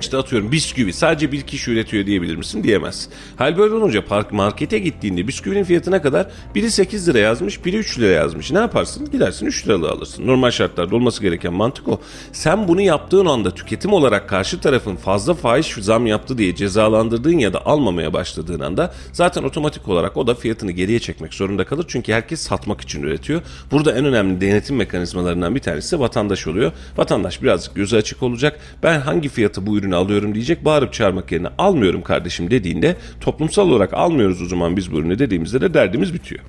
İşte atıyorum bisküvi sadece bir kişi üretiyor diyebilir misin? Diyemez. Hal böyle olunca park markete gittiğinde bisküvinin fiyatına kadar biri 8 lira yazmış biri 3 lira yazmış. Ne yaparsın? Gidersin 3 liralığı alırsın. Normal şartlarda olması gereken mantık o. Sen bunu yaptığın anda tüketim olarak karşı tarafın fazla fahiş zam yaptı diye cezalandırdığın ya da almamaya başladığın anda zaten otomatik olarak o da fiyatını geriye çekmek zorunda kalır. Çünkü herkes satmak için üretiyor. Burada en önemli denetim mekanizmalarından bir tanesi vatandaş oluyor. Vatandaş birazcık gözü açık olacak. Ben hangi fiyatı bu ürünü alıyorum diyecek. Bağırıp çağırmak yerine almıyorum kardeşim dediğinde toplumsal olarak almıyoruz o zaman biz bu ürünü dediğimizde de derdimiz bitiyor.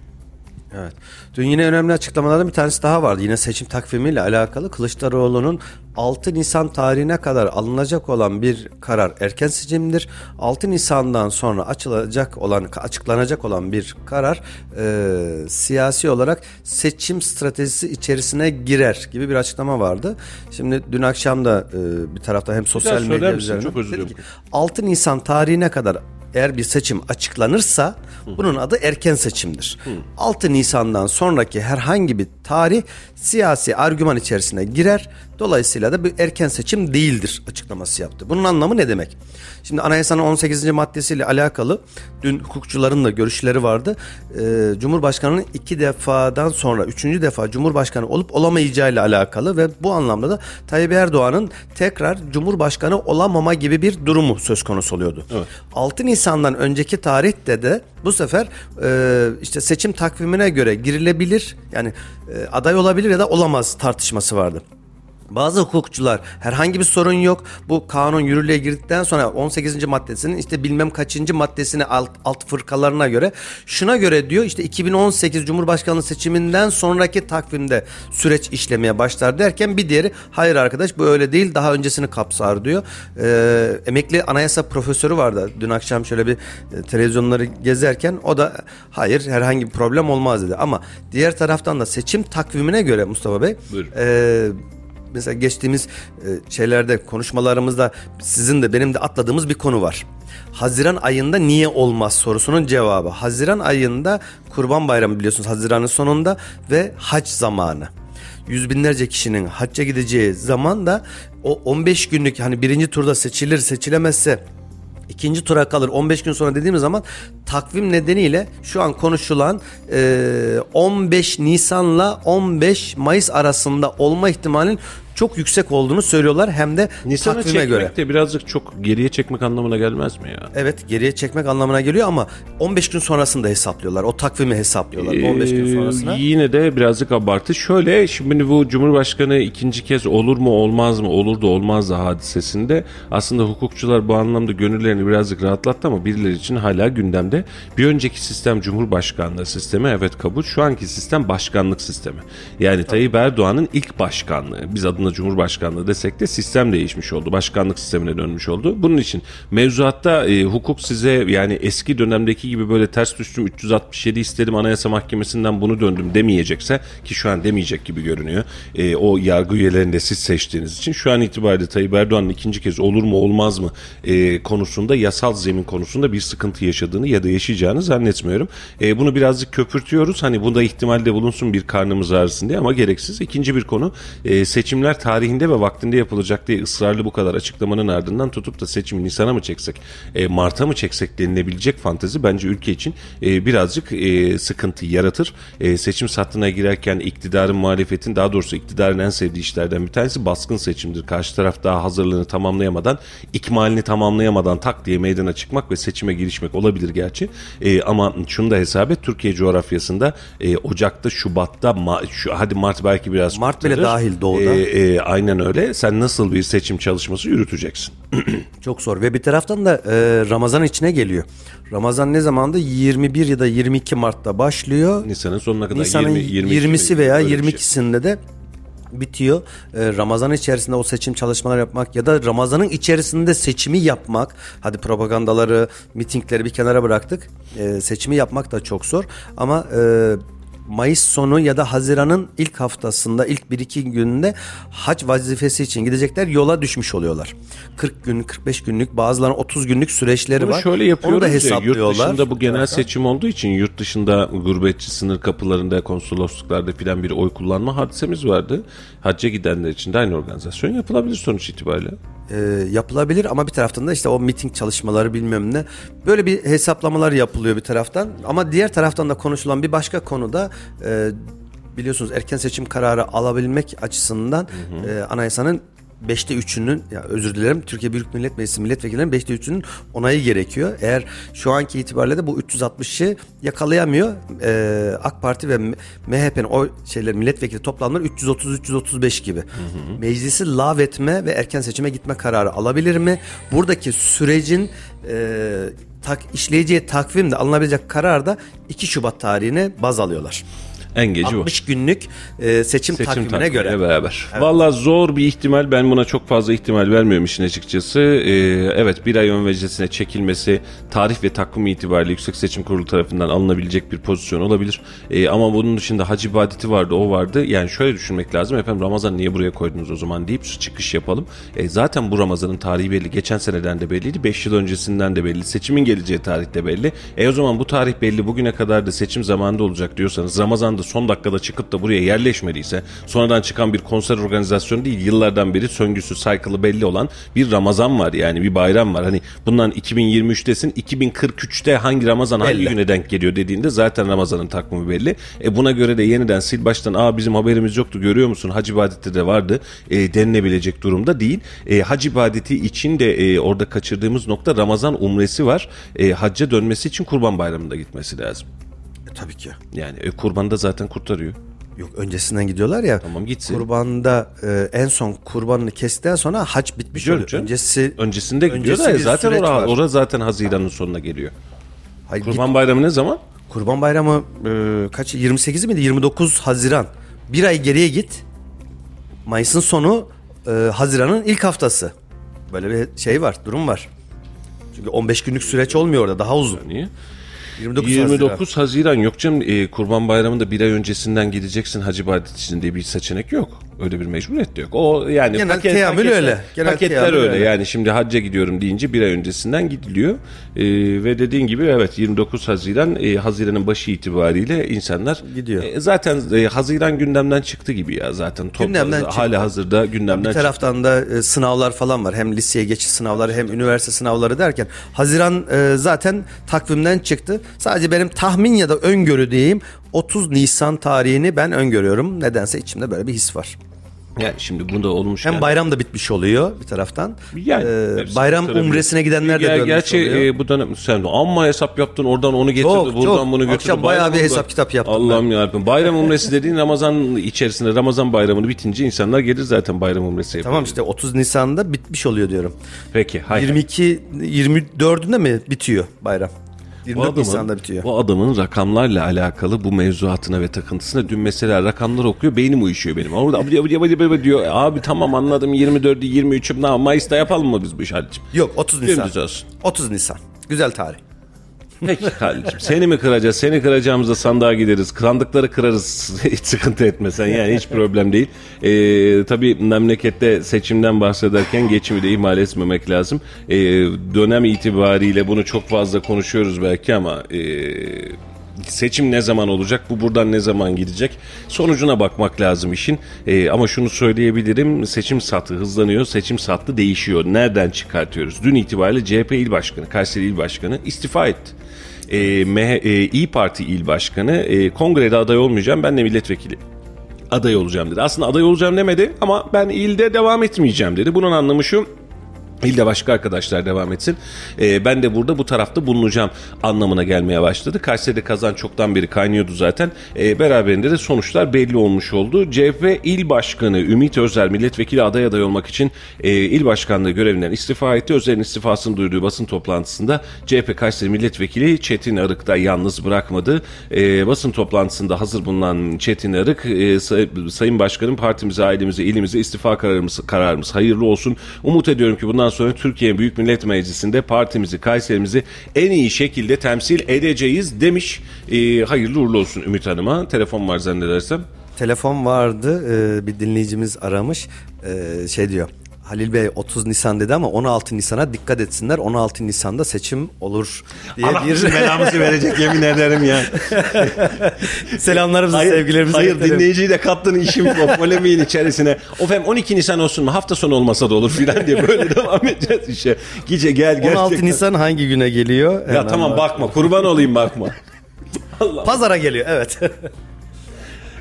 Evet. Dün yine önemli açıklamalardan bir tanesi daha vardı. Yine seçim takvimiyle alakalı Kılıçdaroğlu'nun 6 Nisan tarihine kadar alınacak olan bir karar erken seçimdir. 6 Nisan'dan sonra açılacak olan açıklanacak olan bir karar e, siyasi olarak seçim stratejisi içerisine girer gibi bir açıklama vardı. Şimdi dün akşam da e, bir tarafta hem sosyal medya üzerinden Çok özür dedi dilerim. ki, 6 Nisan tarihine kadar eğer bir seçim açıklanırsa bunun adı erken seçimdir. 6 Nisan'dan sonraki herhangi bir tarih siyasi argüman içerisine girer. Dolayısıyla da bir erken seçim değildir açıklaması yaptı. Bunun anlamı ne demek? Şimdi anayasanın 18. maddesiyle alakalı dün hukukçuların da görüşleri vardı. Ee, Cumhurbaşkanının iki defadan sonra üçüncü defa Cumhurbaşkanı olup olamayacağıyla alakalı ve bu anlamda da Tayyip Erdoğan'ın tekrar Cumhurbaşkanı olamama gibi bir durumu söz konusu oluyordu. 6 Nisan'dan önceki tarihte de bu sefer e, işte seçim takvimine göre girilebilir yani e, aday olabilir ya da olamaz tartışması vardı. Bazı hukukçular herhangi bir sorun yok. Bu kanun yürürlüğe girdikten sonra 18. maddesinin işte bilmem kaçıncı maddesine alt, alt fırkalarına göre şuna göre diyor işte 2018 Cumhurbaşkanlığı seçiminden sonraki takvimde süreç işlemeye başlar derken bir diğeri hayır arkadaş bu öyle değil daha öncesini kapsar diyor. Ee, emekli anayasa profesörü vardı dün akşam şöyle bir e, televizyonları gezerken o da hayır herhangi bir problem olmaz dedi. Ama diğer taraftan da seçim takvimine göre Mustafa Bey Buyurun. e, mesela geçtiğimiz e, şeylerde konuşmalarımızda sizin de benim de atladığımız bir konu var. Haziran ayında niye olmaz sorusunun cevabı. Haziran ayında Kurban Bayramı biliyorsunuz Haziran'ın sonunda ve hac zamanı. Yüz binlerce kişinin hacca gideceği zaman da o 15 günlük hani birinci turda seçilir seçilemezse İkinci tura kalır 15 gün sonra dediğimiz zaman takvim nedeniyle şu an konuşulan e, 15 Nisan'la 15 Mayıs arasında olma ihtimalinin çok yüksek olduğunu söylüyorlar hem de Nisan'ı takvime çekmek göre. de birazcık çok geriye çekmek anlamına gelmez mi ya? Evet geriye çekmek anlamına geliyor ama 15 gün sonrasında hesaplıyorlar. O takvimi hesaplıyorlar 15 gün Ee, sonrasına. Yine de birazcık abartı. Şöyle şimdi bu Cumhurbaşkanı ikinci kez olur mu olmaz mı olur da olmaz da hadisesinde aslında hukukçular bu anlamda gönüllerini birazcık rahatlattı ama birileri için hala gündemde. Bir önceki sistem Cumhurbaşkanlığı sistemi evet kabul. Şu anki sistem başkanlık sistemi. Yani Tayyip Erdoğan'ın ilk başkanlığı. Biz adına Cumhurbaşkanlığı desek de sistem değişmiş oldu. Başkanlık sistemine dönmüş oldu. Bunun için mevzuatta e, hukuk size yani eski dönemdeki gibi böyle ters düştüm 367 istedim Anayasa Mahkemesi'nden bunu döndüm demeyecekse ki şu an demeyecek gibi görünüyor. E, o yargı üyelerini de siz seçtiğiniz için şu an itibariyle Tayyip Erdoğan'ın ikinci kez olur mu olmaz mı e, konusunda yasal zemin konusunda bir sıkıntı yaşadığını ya da yaşayacağını zannetmiyorum. E, bunu birazcık köpürtüyoruz. Hani bunda ihtimalde bulunsun bir karnımız ağrısın diye ama gereksiz. İkinci bir konu e, seçimler tarihinde ve vaktinde yapılacak diye ısrarlı bu kadar açıklamanın ardından tutup da seçimi Nisan'a mı çeksek, e, Mart'a mı çeksek denilebilecek fantezi bence ülke için e, birazcık e, sıkıntı yaratır. E, seçim sattığına girerken iktidarın muhalefetin daha doğrusu iktidarın en sevdiği işlerden bir tanesi baskın seçimdir. Karşı taraf daha hazırlığını tamamlayamadan, ikmalini tamamlayamadan tak diye meydana çıkmak ve seçime girişmek olabilir gerçi. E, ama şunu da hesap et Türkiye coğrafyasında e, Ocak'ta, Şubat'ta, Ma- şu, hadi Mart belki biraz Mart bile dahil doğuda. E, e, aynen öyle. Sen nasıl bir seçim çalışması yürüteceksin? Çok zor ve bir taraftan da e, Ramazan içine geliyor. Ramazan ne zamandı? 21 ya da 22 Mart'ta başlıyor. Nisan'ın sonuna kadar Nisan'ın 20, 22 20'si veya öyle bir şey. 22'sinde de bitiyor. Ee, Ramazan içerisinde o seçim çalışmalar yapmak ya da Ramazan'ın içerisinde seçimi yapmak. Hadi propagandaları, mitingleri bir kenara bıraktık. Ee, seçimi yapmak da çok zor. Ama e, Mayıs sonu ya da Haziran'ın ilk haftasında ilk 1-2 gününde hac vazifesi için gidecekler yola düşmüş oluyorlar. 40 gün, 45 günlük bazılarının 30 günlük süreçleri Bunu var. şöyle yapıyoruz Onu da ya, yurt hesaplıyorlar. dışında bu genel seçim olduğu için yurt dışında gurbetçi sınır kapılarında, konsolosluklarda filan bir oy kullanma hadisemiz vardı. Hacca gidenler için de aynı organizasyon yapılabilir sonuç itibariyle. E, yapılabilir ama bir taraftan da işte o miting çalışmaları bilmem ne. Böyle bir hesaplamalar yapılıyor bir taraftan. Ama diğer taraftan da konuşulan bir başka konuda e, biliyorsunuz erken seçim kararı alabilmek açısından e, anayasanın 5'te 3'ünün ya özür dilerim Türkiye Büyük Millet Meclisi milletvekillerinin 5'te 3'ünün onayı gerekiyor. Eğer şu anki itibariyle de bu 360'ı yakalayamıyor. Ee, AK Parti ve MHP'nin o şeyler milletvekili toplamları 330 335 gibi. Meclisi lağvetme ve erken seçime gitme kararı alabilir mi? Buradaki sürecin e, tak, işleyeceği takvimde alınabilecek karar da 2 Şubat tarihine baz alıyorlar. En geci o. 60 günlük e, seçim, Seçim takvimine göre. beraber. Valla zor bir ihtimal. Ben buna çok fazla ihtimal vermiyorum işin açıkçası. Ee, evet bir ay ön vecesine çekilmesi tarih ve takvim itibariyle Yüksek Seçim Kurulu tarafından alınabilecek bir pozisyon olabilir. Ee, ama bunun dışında hac ibadeti vardı o vardı. Yani şöyle düşünmek lazım. Efendim Ramazan niye buraya koydunuz o zaman deyip çıkış yapalım. E, zaten bu Ramazan'ın tarihi belli. Geçen seneden de belliydi. 5 yıl öncesinden de belli. Seçimin geleceği tarih de belli. E o zaman bu tarih belli. Bugüne kadar da seçim zamanında olacak diyorsanız Ramazan'da son dakikada çıkıp da buraya yerleşmediyse sonradan çıkan bir konser organizasyonu değil yıllardan beri söngüsü cycle'ı belli olan bir Ramazan var yani bir bayram var. Hani bundan 2023'tesin 2043'te hangi Ramazan hangi Belli. güne denk geliyor dediğinde zaten Ramazan'ın takvimi belli. E buna göre de yeniden sil baştan aa bizim haberimiz yoktu görüyor musun hac ibadeti de vardı e, denilebilecek durumda değil. E, hac ibadeti için de e, orada kaçırdığımız nokta Ramazan umresi var. E, hacca dönmesi için kurban bayramında gitmesi lazım. Tabii ki. Yani e, kurbanı da zaten kurtarıyor. Yok öncesinden gidiyorlar ya. Tamam, gitsin. Kurbanda e, en son kurbanını kestikten sonra hac bitmiş Biliyorum oluyor. canım. Öncesi Öncesinde gidiyor da zaten ora, ora zaten Haziran'ın sonuna geliyor. Hayır, Kurban bayramı ne zaman? Kurban Bayramı e, kaç 28 miydi? 29 Haziran. Bir ay geriye git. Mayıs'ın sonu e, Haziran'ın ilk haftası. Böyle bir şey var, durum var. Çünkü 15 günlük süreç olmuyor orada, daha uzun. Niye? 29, Haziran. 29 Haziran yok canım e, Kurban Bayramı'nda bir ay öncesinden gideceksin Hacı ibadet için diye bir seçenek yok. Öyle bir mecburiyet de yok. O yani Genel teamül paketler, öyle. Genel paketler öyle. öyle. Yani şimdi hacca gidiyorum deyince bir ay öncesinden gidiliyor. E, ve dediğin gibi evet 29 Haziran e, Haziran'ın başı itibariyle insanlar Gidiyor. E, zaten e, Haziran gündemden çıktı gibi ya zaten. Topla, Gündemden çıktı. Hala hazırda gündemden Bir çıktı. taraftan da e, sınavlar falan var. Hem liseye geçiş sınavları hem üniversite sınavları derken Haziran e, zaten takvimden çıktı. Sadece benim tahmin ya da öngörü diyeyim 30 Nisan tarihini ben öngörüyorum. Nedense içimde böyle bir his var. Yani şimdi bunda olmuşken. Hem bayram da bitmiş oluyor bir taraftan. Yani, Ee, bayram umresine gidenler de dönmüş Gerçi oluyor. e, bu dönem sen de amma hesap yaptın oradan onu getirdin Çok, buradan çok. bunu götürdün. Akşam bayağı bir Bayramın hesap da- kitap yaptım Allah'ım yarabbim. Bayram umresi dediğin Ramazan içerisinde Ramazan bayramını bitince insanlar gelir zaten bayram umresi yapıyor. Tamam işte 30 Nisan'da bitmiş oluyor diyorum. Peki. Hayır. 22 24'ünde mi bitiyor bayram? Bu 24 adamın, Nisan'da bitiyor. bu adamın rakamlarla alakalı bu mevzuatına ve takıntısına dün mesela rakamlar okuyor beynim uyuşuyor benim. Orada abdi abdi abdi abdi diyor. Abi tamam anladım 24'ü 23'ü ne Mayıs'ta yapalım mı biz bu işi Halicim? Yok 30 Nisan. Dümdüz olsun. 30 Nisan. Güzel tarih. Peki Halicim seni mi kıracağız? Seni kıracağımızda sandığa gideriz. Sandıkları kırarız. hiç sıkıntı etmesen yani hiç problem değil. Ee, tabii memlekette seçimden bahsederken geçimi de ihmal etmemek lazım. Ee, dönem itibariyle bunu çok fazla konuşuyoruz belki ama... E, Seçim ne zaman olacak? Bu buradan ne zaman gidecek? Sonucuna bakmak lazım işin. Ee, ama şunu söyleyebilirim. Seçim sattı hızlanıyor. Seçim sattı değişiyor. Nereden çıkartıyoruz? Dün itibariyle CHP İl Başkanı, Kayseri İl Başkanı istifa etti. Ee, MH, e, İyi Parti İl Başkanı e, kongrede aday olmayacağım ben de milletvekili aday olacağım dedi. Aslında aday olacağım demedi ama ben ilde devam etmeyeceğim dedi. Bunun anlamı şu İlde başka arkadaşlar devam etsin. Ee, ben de burada bu tarafta bulunacağım anlamına gelmeye başladı. Kayseri'de kazan çoktan beri kaynıyordu zaten. Ee, beraberinde de sonuçlar belli olmuş oldu. CHP İl Başkanı Ümit Özel milletvekili aday aday olmak için e, il başkanlığı görevinden istifa etti. Özel'in istifasını duyduğu basın toplantısında CHP Kayseri milletvekili Çetin Arık da yalnız bırakmadı. Ee, basın toplantısında hazır bulunan Çetin Arık e, say- Sayın Başkanım partimize, ailemize, ilimize istifa kararımız, kararımız hayırlı olsun. Umut ediyorum ki bundan sonra Türkiye Büyük Millet Meclisi'nde partimizi, Kayserimizi en iyi şekilde temsil edeceğiz demiş. Ee, hayırlı uğurlu olsun Ümit Hanım'a. Telefon var zannedersem. Telefon vardı e, bir dinleyicimiz aramış E, şey diyor Halil Bey 30 Nisan dedi ama 16 Nisan'a dikkat etsinler 16 Nisan'da seçim olur diye bir belamızı verecek yemin ederim ya. selamlarımızı sevgilerimizi hayır iletelim. dinleyiciyi de kattın işin po- polemiğin içerisine. O fem 12 Nisan olsun mu hafta sonu olmasa da olur filan diye böyle devam edeceğiz işe. Gece gel gerçekten. 16 Nisan hangi güne geliyor? Ya Hemen tamam bak. bakma kurban olayım bakma. Pazara geliyor evet.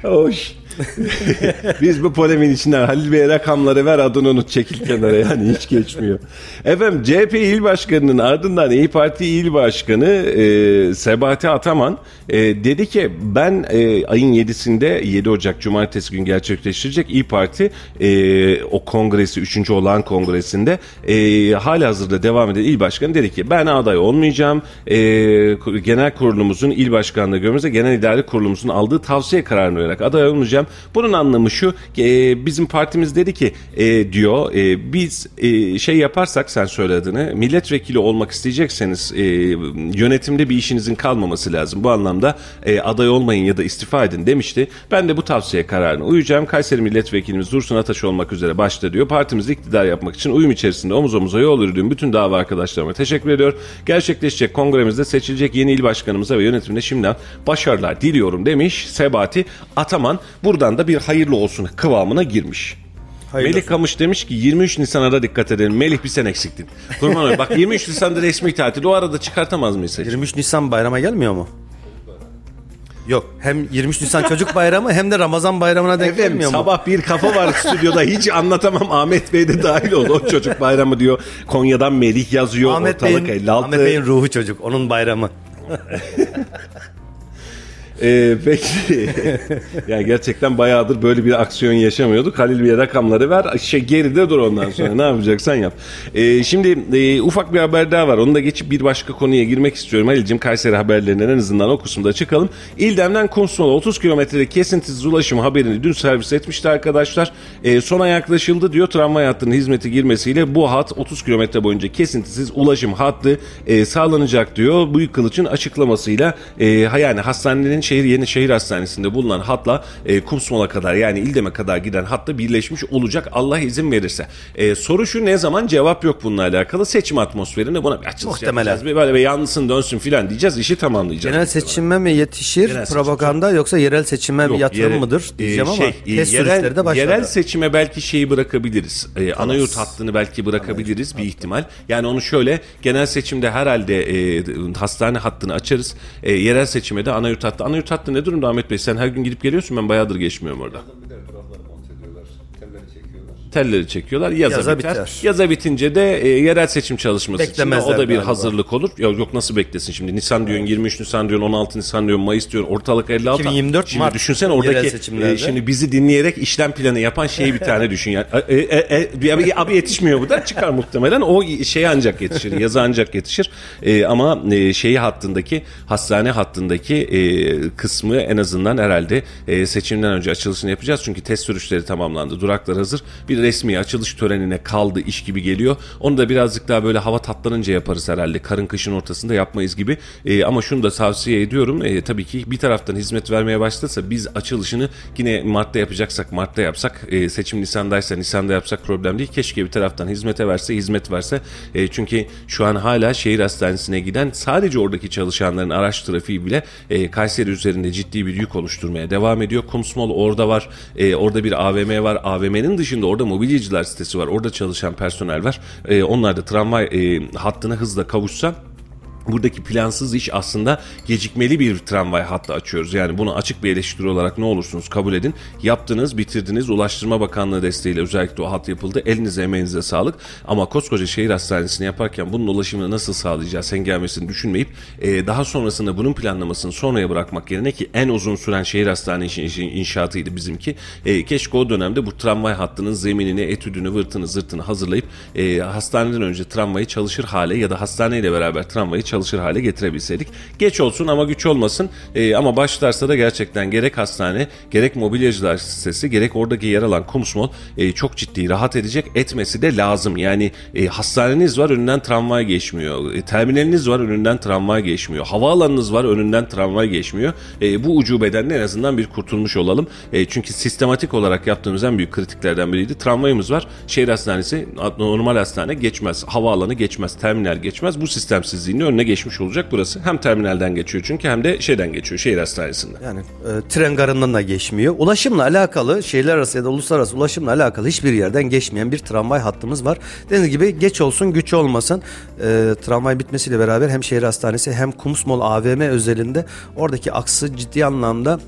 Hoş. Biz bu polemin içinden Halil Bey rakamları ver adını unut çekil kenara yani hiç geçmiyor. Efendim CHP İl Başkanı'nın ardından İyi Parti İl Başkanı e, Sebati Ataman e, dedi ki ben e, ayın 7'sinde 7 Ocak Cumartesi gün gerçekleştirecek İyi Parti e, o kongresi 3. olan kongresinde e, hala hazırda devam eden İl Başkanı dedi ki ben aday olmayacağım. E, genel kurulumuzun il başkanlığı görmemize genel idare kurulumuzun aldığı tavsiye kararını vererek aday olmayacağım. Bunun anlamı şu e, bizim partimiz dedi ki e, diyor e, biz e, şey yaparsak sen söylediğini milletvekili olmak isteyecekseniz e, yönetimde bir işinizin kalmaması lazım. Bu anlamda e, aday olmayın ya da istifa edin demişti. Ben de bu tavsiye kararına uyacağım. Kayseri milletvekilimiz Dursun Ataş olmak üzere başta diyor. Partimizi iktidar yapmak için uyum içerisinde omuz omuza yol yürüdüğüm bütün dava arkadaşlarıma teşekkür ediyor. Gerçekleşecek kongremizde seçilecek yeni il başkanımıza ve yönetimine şimdiden başarılar diliyorum demiş Sebati Ataman. Buradan da bir hayırlı olsun kıvamına girmiş. Hayırlı Melih Kamış demiş ki 23 Nisan'a da dikkat edelim. Melih bir sen eksiktin. Kurban olayım. Bak 23 Nisan'da resmi tatil. O arada çıkartamaz mıyız seçim? 23 Nisan bayrama gelmiyor mu? Yok hem 23 Nisan çocuk bayramı hem de Ramazan bayramına denk Efendim gelmiyor mu? sabah bir kafa var stüdyoda hiç anlatamam Ahmet Bey de dahil oldu o çocuk bayramı diyor Konya'dan Melih yazıyor Ahmet ortalık Bey'in, 56 Ahmet Bey'in ruhu çocuk onun bayramı. Ee, peki. yani gerçekten bayağıdır böyle bir aksiyon yaşamıyorduk. Halil bir rakamları ver. Şey geride dur ondan sonra. ne yapacaksan yap. Ee, şimdi e, ufak bir haber daha var. Onu da geçip bir başka konuya girmek istiyorum. Halil'cim Kayseri haberlerinden en azından o kısımda çıkalım. İldem'den Kumsal 30 kilometrede kesintisiz ulaşım haberini dün servis etmişti arkadaşlar. Ee, sona yaklaşıldı diyor. Tramvay hattının hizmete girmesiyle bu hat 30 kilometre boyunca kesintisiz ulaşım hattı e, sağlanacak diyor. Büyük Kılıç'ın açıklamasıyla e, yani hastanenin şehir yeni şehir hastanesinde bulunan hatla e, Kumsmal'a kadar yani İldem'e kadar giden hatta birleşmiş olacak Allah izin verirse. E, soru şu ne zaman cevap yok bununla alakalı seçim atmosferinde buna bir açılış Muhtemelen. yapacağız. Böyle bir yansın dönsün filan diyeceğiz işi tamamlayacağız. Genel seçime mi yetişir Genel seçim propaganda yoksa yerel seçime mi Yok, yatırım yere- mıdır e, diyeceğim ama şey, e, test yerel, de başladı. yerel seçime belki şeyi bırakabiliriz. E, anayurt hattını belki bırakabiliriz bir ihtimal. Yani onu şöyle genel seçimde herhalde e, hastane hattını açarız. E, yerel seçime de anayurt hattı. Anayurt hattı ne durumda Ahmet Bey? Sen her gün gidip geliyorsun ben bayağıdır geçmiyorum orada. Bir de etrafları monte ediyorlar, telleri çekiyorlar. Telleri çekiyorlar. Yaza, Yaza biter. biter. Yaza bitince de e, yerel seçim çalışması için de o da bir galiba. hazırlık olur. Ya yok nasıl beklesin şimdi? Nisan diyorsun, 23 Nisan diyorsun, 16 Nisan diyorsun, Mayıs diyorsun. Ortalık 56. 2024 Şimdi Mart düşünsene oradaki e, şimdi bizi dinleyerek işlem planı yapan şeyi bir tane düşün yani. E, e, e, abi, abi yetişmiyor bu da çıkar muhtemelen. O şey ancak yetişir. Yazı ancak yetişir. E, ama e, şeyi hattındaki hastane hattındaki e, kısmı en azından herhalde e, seçimden önce açılışını yapacağız. Çünkü test sürüşleri tamamlandı. Duraklar hazır. Bir resmi açılış törenine kaldı iş gibi geliyor. Onu da birazcık daha böyle hava tatlanınca yaparız herhalde. Karın kışın ortasında yapmayız gibi. E, ama şunu da tavsiye ediyorum. E, tabii ki bir taraftan hizmet vermeye başlasa biz açılışını yine Mart'ta yapacaksak Mart'ta yapsak. E, seçim Nisan'daysa Nisan'da yapsak problem değil. Keşke bir taraftan hizmete verse, hizmet verse. E, çünkü şu an hala şehir hastanesine giden sadece oradaki çalışanların araç trafiği bile e, Kayseri üzerinde ciddi bir yük oluşturmaya devam ediyor. Kumsmol orada var. E, orada bir AVM var. AVM'nin dışında orada mobilyacılar sitesi var. Orada çalışan personel var. E, onlar da tramvay e, hattına hızla kavuşsa Buradaki plansız iş aslında gecikmeli bir tramvay hattı açıyoruz. Yani bunu açık bir eleştiri olarak ne olursunuz kabul edin. Yaptınız, bitirdiniz. Ulaştırma Bakanlığı desteğiyle özellikle o hat yapıldı. Elinize emeğinize sağlık. Ama koskoca şehir hastanesini yaparken bunun ulaşımını nasıl sağlayacağız, engelmesini düşünmeyip e, daha sonrasında bunun planlamasını sonraya bırakmak yerine ki en uzun süren şehir hastanesi inşaatıydı bizimki. E, keşke o dönemde bu tramvay hattının zeminini, etüdünü, vırtını, zırtını hazırlayıp e, hastaneden önce tramvayı çalışır hale ya da hastaneyle beraber tramvayı çalışır hale getirebilseydik. Geç olsun ama güç olmasın. E, ama başlarsa da gerçekten gerek hastane, gerek mobilyacılar sitesi, gerek oradaki yer alan Kumsmol e, çok ciddi rahat edecek. Etmesi de lazım. Yani e, hastaneniz var önünden tramvay geçmiyor. E, terminaliniz var önünden tramvay geçmiyor. Havaalanınız var önünden tramvay geçmiyor. E, bu ucubeden de en azından bir kurtulmuş olalım. E, çünkü sistematik olarak yaptığımız en büyük kritiklerden biriydi. Tramvayımız var. Şehir hastanesi normal hastane geçmez. Havaalanı geçmez. Terminal geçmez. Bu sistemsizliğin önüne geçmiş olacak burası. Hem terminalden geçiyor çünkü hem de şeyden geçiyor şehir hastanesinden. Yani e, tren garından da geçmiyor. Ulaşımla alakalı şehirler arası ya da uluslararası ulaşımla alakalı hiçbir yerden geçmeyen bir tramvay hattımız var. Dediğiniz gibi geç olsun güç olmasın. E, tramvay bitmesiyle beraber hem şehir hastanesi hem Kumsmol AVM özelinde oradaki aksı ciddi anlamda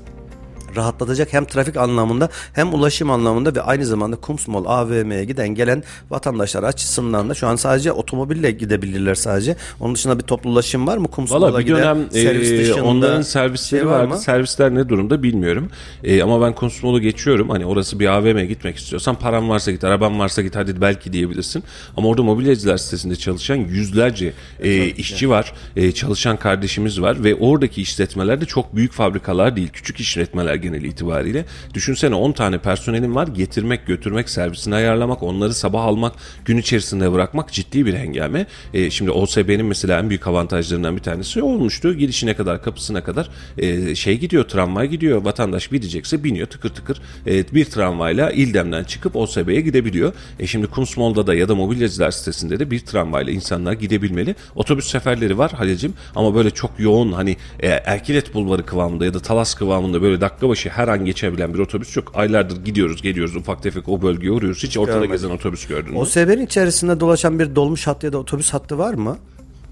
rahatlatacak hem trafik anlamında hem ulaşım anlamında ve aynı zamanda Kumsmol AVM'ye giden gelen vatandaşlar açısından da şu an sadece otomobille gidebilirler sadece. Onun dışında bir toplu ulaşım var mı Kumsmol'a Valla bir giden? dönem servis e, dışında onların servisleri şey var vardı. mı? Servisler ne durumda bilmiyorum. E, ama ben Konsumol'u geçiyorum. Hani orası bir AVM'ye gitmek istiyorsan param varsa git, araban varsa git hadi belki diyebilirsin. Ama orada mobilyacılar sitesinde çalışan yüzlerce e, işçi var. E, çalışan kardeşimiz var ve oradaki işletmeler de çok büyük fabrikalar değil. Küçük işletmeler genel itibariyle. Düşünsene 10 tane personelin var. Getirmek, götürmek, servisini ayarlamak, onları sabah almak, gün içerisinde bırakmak ciddi bir hengame. E, şimdi OSB'nin mesela en büyük avantajlarından bir tanesi olmuştu. Girişine kadar, kapısına kadar e, şey gidiyor, tramvay gidiyor. Vatandaş binecekse biniyor tıkır tıkır. E, bir tramvayla İldem'den çıkıp OSB'ye gidebiliyor. E şimdi Kumsmol'da da ya da mobilyacılar sitesinde de bir tramvayla insanlar gidebilmeli. Otobüs seferleri var Halil'cim ama böyle çok yoğun hani e, Erkilet Bulvarı kıvamında ya da Talas kıvamında böyle dakika başı her an geçebilen bir otobüs yok. Aylardır gidiyoruz geliyoruz ufak tefek o bölgeye uğruyoruz. Hiç ortada Görmedim. gezen otobüs gördün mü? OSB'nin içerisinde dolaşan bir dolmuş hattı ya da otobüs hattı var mı?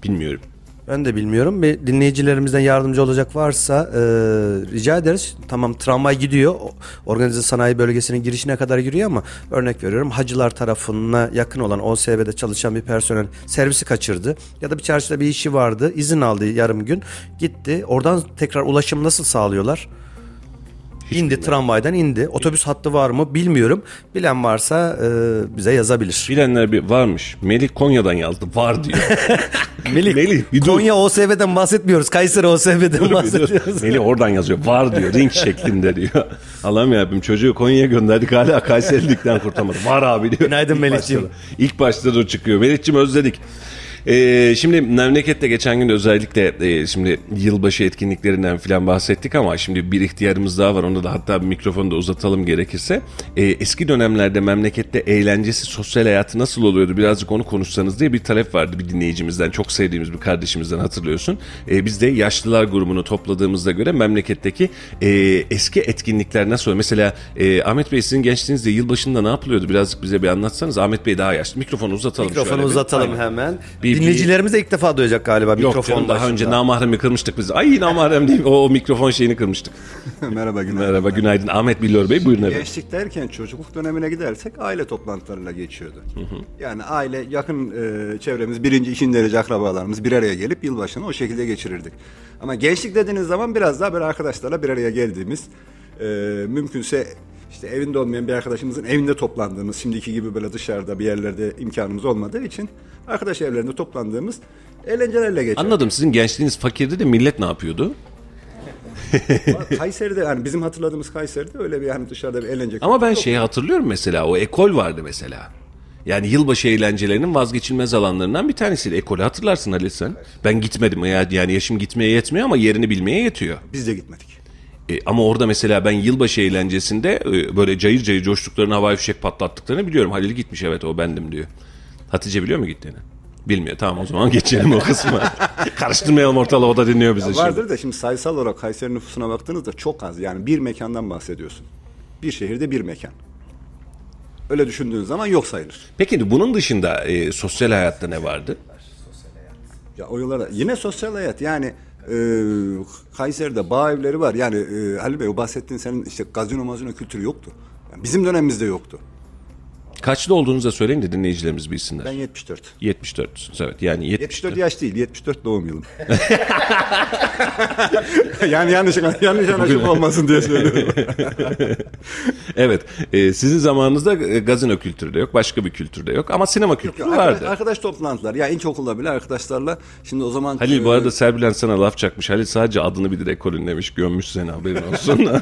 Bilmiyorum. Ben de bilmiyorum. Bir dinleyicilerimizden yardımcı olacak varsa e, rica ederiz. Tamam tramvay gidiyor. O- Organize sanayi bölgesinin girişine kadar giriyor ama örnek veriyorum hacılar tarafına yakın olan OSB'de çalışan bir personel servisi kaçırdı. Ya da bir çarşıda bir işi vardı. izin aldı yarım gün. Gitti. Oradan tekrar ulaşım nasıl sağlıyorlar? İndi tramvaydan indi. Otobüs hattı var mı bilmiyorum. Bilen varsa e, bize yazabilir. Bilenler bir varmış. Melih Konya'dan yazdı. Var diyor. Melih, Melih, bir dur. Konya OSB'den bahsetmiyoruz. Kayseri OSB'den bahsediyoruz. Melih oradan yazıyor. Var diyor. Ring şeklinde diyor. Allah'ım yarabbim çocuğu Konya'ya gönderdik hala Kayserilikten kurtamadı. Var abi diyor. Günaydın Melihciğim. İlk başta da çıkıyor. Melih'ciğim özledik. Ee, şimdi memlekette geçen gün özellikle e, şimdi yılbaşı etkinliklerinden filan bahsettik ama şimdi bir ihtiyarımız daha var. Onu da hatta bir mikrofonu da uzatalım gerekirse. Ee, eski dönemlerde memlekette eğlencesi, sosyal hayatı nasıl oluyordu? Birazcık onu konuşsanız diye bir talep vardı bir dinleyicimizden. Çok sevdiğimiz bir kardeşimizden hatırlıyorsun. Ee, biz de yaşlılar grubunu topladığımızda göre memleketteki e, eski etkinlikler nasıl oluyor? Mesela e, Ahmet Bey sizin gençliğinizde yılbaşında ne yapılıyordu? Birazcık bize bir anlatsanız. Ahmet Bey daha yaşlı. Mikrofonu uzatalım Mikrofonu bir. uzatalım Aynen. hemen. Bir- Dinleyicilerimiz de ilk defa duyacak galiba Yok mikrofon canım, daha başında. önce namahremi kırmıştık biz. Ay namahrem değil o, o mikrofon şeyini kırmıştık. Merhaba günaydın. Merhaba günaydın Ahmet Billur Bey buyurun efendim. Gençlik derken çocukluk dönemine gidersek aile toplantılarıyla geçiyordu. Yani aile yakın e, çevremiz birinci, ikinci derece akrabalarımız bir araya gelip yılbaşını o şekilde geçirirdik. Ama gençlik dediğiniz zaman biraz daha böyle arkadaşlarla bir araya geldiğimiz e, mümkünse işte evinde olmayan bir arkadaşımızın evinde toplandığımız şimdiki gibi böyle dışarıda bir yerlerde imkanımız olmadığı için arkadaş evlerinde toplandığımız eğlencelerle geçer. Anladım sizin gençliğiniz fakirdi de millet ne yapıyordu? Kayseri'de yani bizim hatırladığımız Kayseri'de öyle bir yani dışarıda bir eğlence. Ama ben şeyi hatırlıyorum mesela o ekol vardı mesela. Yani yılbaşı eğlencelerinin vazgeçilmez alanlarından bir tanesiydi. Ekolü hatırlarsın Halil sen. Ben gitmedim ya yani yaşım gitmeye yetmiyor ama yerini bilmeye yetiyor. Biz de gitmedik. E, ama orada mesela ben yılbaşı eğlencesinde e, böyle cayır cayır coştuklarını havai fişek patlattıklarını biliyorum. Halil gitmiş evet o bendim diyor. Hatice biliyor mu gittiğini? Bilmiyor. Tamam o zaman geçelim o kısma. Karıştırmayalım ortalığı o da dinliyor bizi şimdi. Vardır da şimdi sayısal olarak Kayseri nüfusuna baktığınızda çok az. Yani bir mekandan bahsediyorsun. Bir şehirde bir mekan. Öyle düşündüğün zaman yok sayılır. Peki bunun dışında e, sosyal hayatta ne vardı? Ya o yıllarda yine sosyal hayat yani e, Kayseri'de bağ evleri var. Yani e, Ali Bey o bahsettiğin senin işte gazino mazino kültürü yoktu. Yani bizim dönemimizde yoktu. Kaçlı olduğunuzu da söyleyin de dinleyicilerimiz bilsinler. Ben 74. 74. Evet yani 74. 74 yaş değil, 74 doğum yılım. yani yanlış yanlış anlaşılma olmasın diye söylüyorum. Evet. e, sizin zamanınızda e, gazino kültürü de yok. Başka bir kültür de yok. Ama sinema kültürü Arkadaş, vardı. arkadaş toplantılar. Ya ilkokulda bile arkadaşlarla şimdi o zaman Halil bu e, arada Serbilen sana laf çakmış. Halil sadece adını bilir ekolün demiş. Gömmüş seni haberin olsun.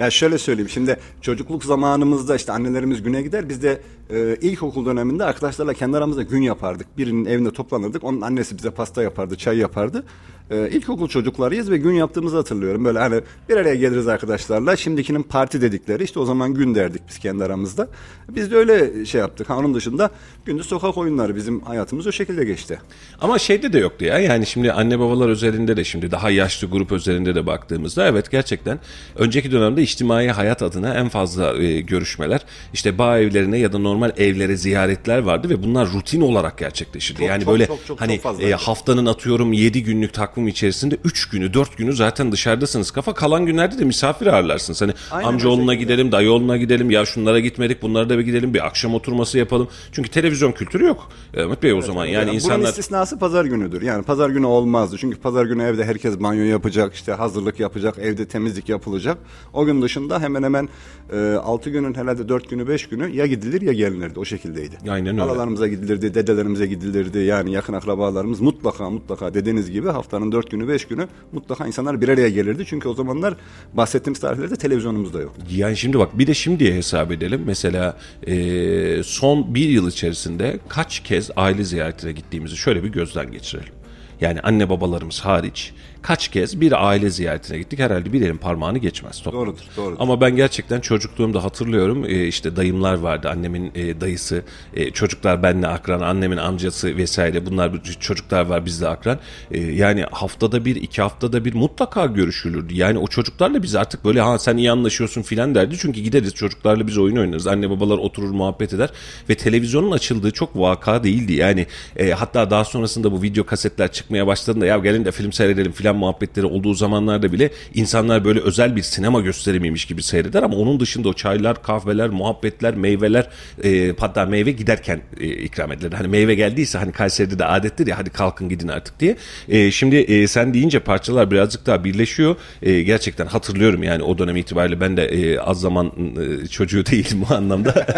Ya şöyle söyleyeyim şimdi çocukluk zamanımızda işte annelerimiz güne gider biz de e, ilkokul döneminde arkadaşlarla kendi aramızda gün yapardık. Birinin evinde toplanırdık onun annesi bize pasta yapardı çay yapardı. E, ilkokul çocuklarıyız ve gün yaptığımızı hatırlıyorum. Böyle hani bir araya geliriz arkadaşlarla şimdikinin parti dedikleri işte o zaman gün derdik biz kendi aramızda. Biz de öyle şey yaptık. Onun dışında gündüz sokak oyunları bizim hayatımız o şekilde geçti. Ama şeyde de yoktu ya. Yani şimdi anne babalar özelinde de şimdi daha yaşlı grup özelinde de baktığımızda evet gerçekten önceki dönemde içtimai hayat adına en fazla e, görüşmeler işte bağ evlerine ya da normal evlere ziyaretler vardı ve bunlar rutin olarak gerçekleşirdi. Çok, yani çok, böyle çok, çok, hani çok fazla. e, haftanın atıyorum 7 günlük takvim takvim içerisinde 3 günü 4 günü zaten dışarıdasınız. Kafa kalan günlerde de misafir ağırlarsınız. Hani Aynen amcaoğluna gidelim, dayıoğluna gidelim, ya şunlara gitmedik bunlara da bir gidelim bir akşam oturması yapalım. Çünkü televizyon kültürü yok. Ahmet Bey o zaman yani Bunun insanlar... istisnası pazar günüdür. Yani pazar günü olmazdı. Çünkü pazar günü evde herkes banyo yapacak, işte hazırlık yapacak, evde temizlik yapılacak. O gün dışında hemen hemen e, 6 günün herhalde 4 günü 5 günü ya gidilir ya gelinirdi. O şekildeydi. Aynen öyle. Halalarımıza gidilirdi, dedelerimize gidilirdi. Yani yakın akrabalarımız mutlaka mutlaka dediğiniz gibi haftanın 4 günü 5 günü mutlaka insanlar bir araya gelirdi. Çünkü o zamanlar bahsettiğimiz tarihlerde televizyonumuz da yoktu. Yani şimdi bak bir de şimdiye hesap edelim. Mesela e, son bir yıl içerisinde kaç kez aile ziyaretine gittiğimizi şöyle bir gözden geçirelim. Yani anne babalarımız hariç kaç kez bir aile ziyaretine gittik herhalde bir elin parmağını geçmez. toplam. Doğrudur, doğrudur. Ama ben gerçekten çocukluğumda hatırlıyorum e, işte dayımlar vardı annemin e, dayısı e, çocuklar benle akran annemin amcası vesaire bunlar çocuklar var bizle akran E, yani haftada bir iki haftada bir mutlaka görüşülürdü yani o çocuklarla biz artık böyle ha sen iyi anlaşıyorsun filan derdi çünkü gideriz çocuklarla biz oyun oynarız anne babalar oturur muhabbet eder ve televizyonun açıldığı çok vaka değildi yani e, hatta daha sonrasında bu video kasetler çıkmaya başladığında ya gelin de film seyredelim filan muhabbetleri olduğu zamanlarda bile insanlar böyle özel bir sinema gösterimiymiş gibi seyreder ama onun dışında o çaylar, kahveler, muhabbetler, meyveler e, hatta meyve giderken e, ikram edilir. Hani meyve geldiyse hani Kayseri'de de adettir ya hadi kalkın gidin artık diye. E, şimdi e, sen deyince parçalar birazcık daha birleşiyor. E, gerçekten hatırlıyorum yani o dönem itibariyle ben de e, az zaman e, çocuğu değilim bu anlamda.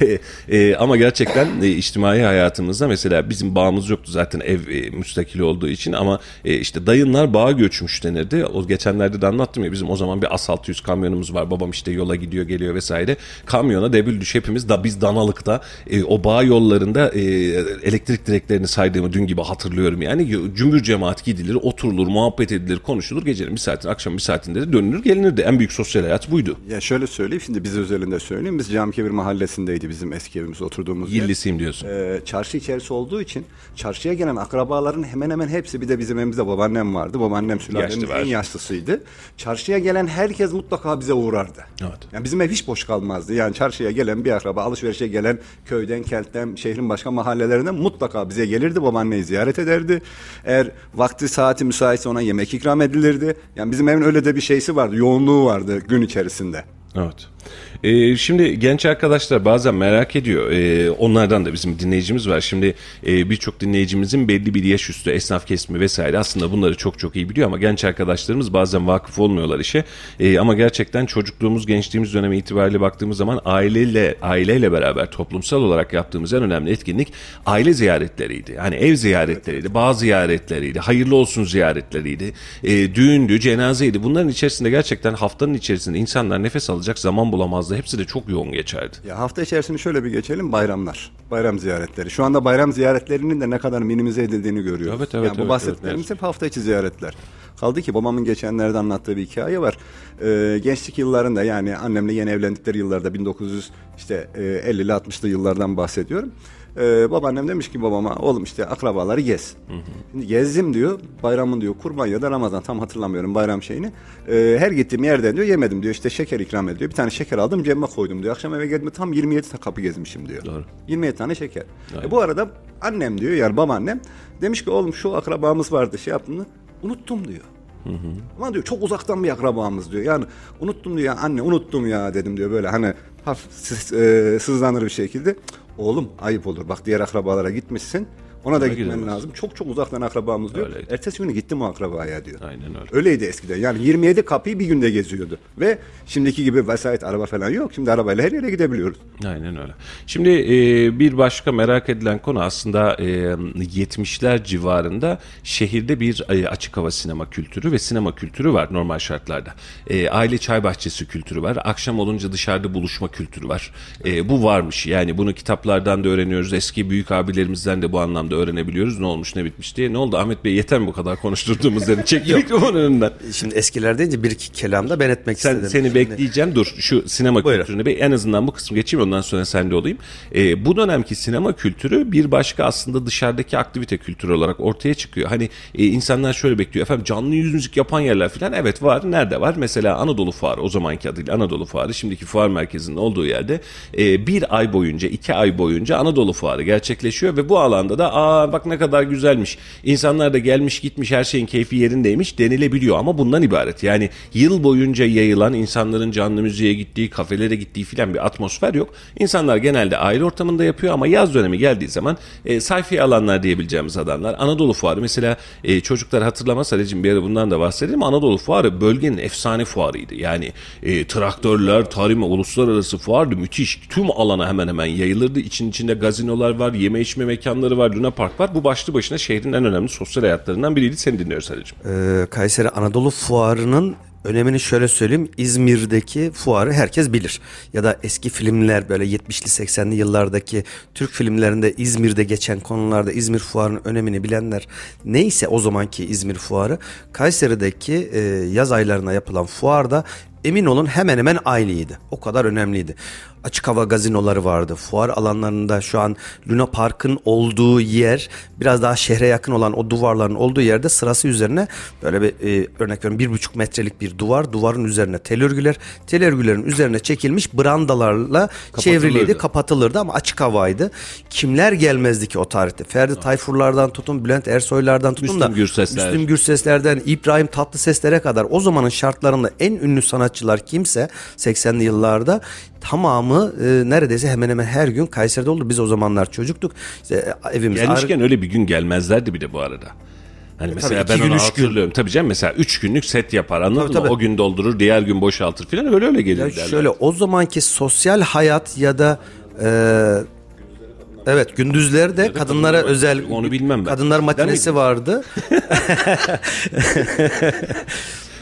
E, e, ama gerçekten e, içtimai hayatımızda mesela bizim bağımız yoktu zaten ev e, müstakil olduğu için ama e, işte dayınlar bağa göçmüş denirdi. O geçenlerde de anlattım ya bizim o zaman bir as 600 kamyonumuz var. Babam işte yola gidiyor geliyor vesaire. Kamyona debil düş hepimiz da biz danalıkta e, o bağ yollarında e, elektrik direklerini saydığımı dün gibi hatırlıyorum yani. Cümbür cemaat gidilir, oturulur, muhabbet edilir, konuşulur. Gecenin bir saatin, akşam bir saatinde de dönülür gelinirdi. En büyük sosyal hayat buydu. Ya şöyle söyleyeyim şimdi biz özelinde söyleyeyim. Biz Camkebir mahallesindeydi bizim eski evimiz oturduğumuz yer. Yillisiyim diyorsun. Ee, çarşı içerisi olduğu için çarşıya gelen akrabaların hemen hemen hepsi bir de bizim evimizde babaannem vardı. Babaannem sülalenin Yaşlı var. en yaşlısıydı. Çarşıya gelen herkes mutlaka bize uğrardı. Evet. Yani bizim ev hiç boş kalmazdı. Yani çarşıya gelen bir akraba, alışverişe gelen köyden, kentten, şehrin başka mahallelerinden mutlaka bize gelirdi. Babaanneyi ziyaret ederdi. Eğer vakti saati müsaitse ona yemek ikram edilirdi. Yani bizim evin öyle de bir şeysi vardı. Yoğunluğu vardı gün içerisinde. Evet. Ee, şimdi genç arkadaşlar bazen merak ediyor. Ee, onlardan da bizim dinleyicimiz var. Şimdi e, birçok dinleyicimizin belli bir yaş üstü esnaf kesimi vesaire aslında bunları çok çok iyi biliyor ama genç arkadaşlarımız bazen vakıf olmuyorlar işe. Ee, ama gerçekten çocukluğumuz, gençliğimiz dönemi itibariyle baktığımız zaman aileyle aileyle beraber toplumsal olarak yaptığımız en önemli etkinlik aile ziyaretleriydi. Hani ev ziyaretleriydi, bağ ziyaretleriydi, hayırlı olsun ziyaretleriydi, e, düğündü, cenazeydi. Bunların içerisinde gerçekten haftanın içerisinde insanlar nefes alacak zaman bulamazdı. Hepsi de çok yoğun geçerdi. Ya hafta içerisinde şöyle bir geçelim bayramlar. Bayram ziyaretleri. Şu anda bayram ziyaretlerinin de ne kadar minimize edildiğini görüyoruz. Evet, evet, yani bu evet, bahsettiklerimiz evet, hep hafta içi ziyaretler. Kaldı ki babamın geçenlerde anlattığı bir hikaye var. Ee, gençlik yıllarında yani annemle yeni evlendikleri yıllarda 1900 işte e, 50'li 60'lı yıllardan bahsediyorum. Ee, babaannem demiş ki babama oğlum işte akrabaları gez. Şimdi gezdim diyor bayramın diyor kurban ya da Ramazan tam hatırlamıyorum bayram şeyini. Ee, her gittiğim yerden diyor yemedim diyor işte şeker ikram ediyor. Bir tane şeker aldım cebime koydum diyor. Akşam eve geldim tam 27 tane kapı gezmişim diyor. Doğru. 27 tane şeker. E, bu arada annem diyor yani babaannem demiş ki oğlum şu akrabamız vardı şey yaptım da unuttum diyor. Ama diyor çok uzaktan bir akrabamız diyor. Yani unuttum diyor anne unuttum ya dedim diyor böyle hani hafif e, sızlanır bir şekilde. Oğlum ayıp olur bak diğer akrabalara gitmişsin. Ona da Ona gitmen gidemez. lazım. Çok çok uzaktan akrabamız diyor. Öyleydi. Ertesi günü gittim o akrabaya diyor. Aynen öyle. Öyleydi eskiden. Yani 27 kapıyı bir günde geziyordu. Ve şimdiki gibi vesayet araba falan yok. Şimdi arabayla her yere gidebiliyoruz. Aynen öyle. Şimdi e, bir başka merak edilen konu aslında e, 70'ler civarında şehirde bir e, açık hava sinema kültürü ve sinema kültürü var normal şartlarda. E, aile çay bahçesi kültürü var. Akşam olunca dışarıda buluşma kültürü var. E, bu varmış. Yani bunu kitaplardan da öğreniyoruz. Eski büyük abilerimizden de bu anlamda öğrenebiliyoruz. Ne olmuş ne bitmiş diye. Ne oldu Ahmet Bey yeter mi bu kadar konuşturduğumuz dedim. Çek mikrofonu önünden. Şimdi eskiler deyince bir iki kelamda ben etmek Sen, istedim. seni Şimdi- bekleyeceğim. Dur şu sinema Buyurun. kültürüne bir en azından bu kısmı geçeyim ondan sonra sende olayım. Ee, bu dönemki sinema kültürü bir başka aslında dışarıdaki aktivite kültürü olarak ortaya çıkıyor. Hani e, insanlar şöyle bekliyor. Efendim canlı yüz müzik yapan yerler falan evet var. Nerede var? Mesela Anadolu Fuarı o zamanki adıyla Anadolu Fuarı şimdiki fuar merkezinin olduğu yerde e, bir ay boyunca iki ay boyunca Anadolu Fuarı gerçekleşiyor ve bu alanda da aa bak ne kadar güzelmiş. İnsanlar da gelmiş gitmiş her şeyin keyfi yerindeymiş denilebiliyor ama bundan ibaret. Yani yıl boyunca yayılan insanların canlı müziğe gittiği, kafelere gittiği filan bir atmosfer yok. İnsanlar genelde aile ortamında yapıyor ama yaz dönemi geldiği zaman e, sayfi alanlar diyebileceğimiz adamlar. Anadolu Fuarı mesela e, çocuklar hatırlamaz Halicim bir ara bundan da bahsedelim. Anadolu Fuarı bölgenin efsane fuarıydı. Yani e, traktörler, tarime, uluslararası fuardı. Müthiş. Tüm alana hemen hemen yayılırdı. İçin içinde gazinolar var, yeme içme mekanları var, Luna Park var. Bu başlı başına şehrin en önemli sosyal hayatlarından biriydi. Seni dinliyoruz Halicim. Ee, Kayseri Anadolu Fuarı'nın önemini şöyle söyleyeyim. İzmir'deki fuarı herkes bilir. Ya da eski filmler böyle 70'li 80'li yıllardaki Türk filmlerinde İzmir'de geçen konularda İzmir Fuarı'nın önemini bilenler neyse o zamanki İzmir Fuarı Kayseri'deki e, yaz aylarına yapılan fuarda emin olun hemen hemen aynıydı. O kadar önemliydi. Açık hava gazinoları vardı. Fuar alanlarında şu an Luna Park'ın olduğu yer biraz daha şehre yakın olan o duvarların olduğu yerde sırası üzerine böyle bir e, örnek veriyorum bir buçuk metrelik bir duvar. Duvarın üzerine tel örgüler. Tel örgülerin üzerine çekilmiş brandalarla çevriliydi. Kapatılırdı ama açık havaydı. Kimler gelmezdi ki o tarihte? Ferdi Tayfurlardan tutun, Bülent Ersoylardan tutun Müslüm da Gürsesler. Müslüm Gürseslerden İbrahim Tatlıses'lere kadar o zamanın şartlarında en ünlü sanatçılar kimse 80'li yıllarda tamamı e, neredeyse hemen hemen her gün Kayseri'de oldu. Biz o zamanlar çocuktuk. İşte e, evimiz Gelmişken öyle bir gün gelmezlerdi bir de bu arada. Hani mesela iki ben gün, onu üç gün. hatırlıyorum. Tabii canım mesela 3 günlük set yapar anladın Tabii, mı? tabii. O gün doldurur diğer gün boşaltır filan öyle öyle gelir Ya derler. şöyle o zamanki sosyal hayat ya da e, evet gündüzlerde kadınlara kadınlar- özel onu bilmem ben. kadınlar matinesi vardı.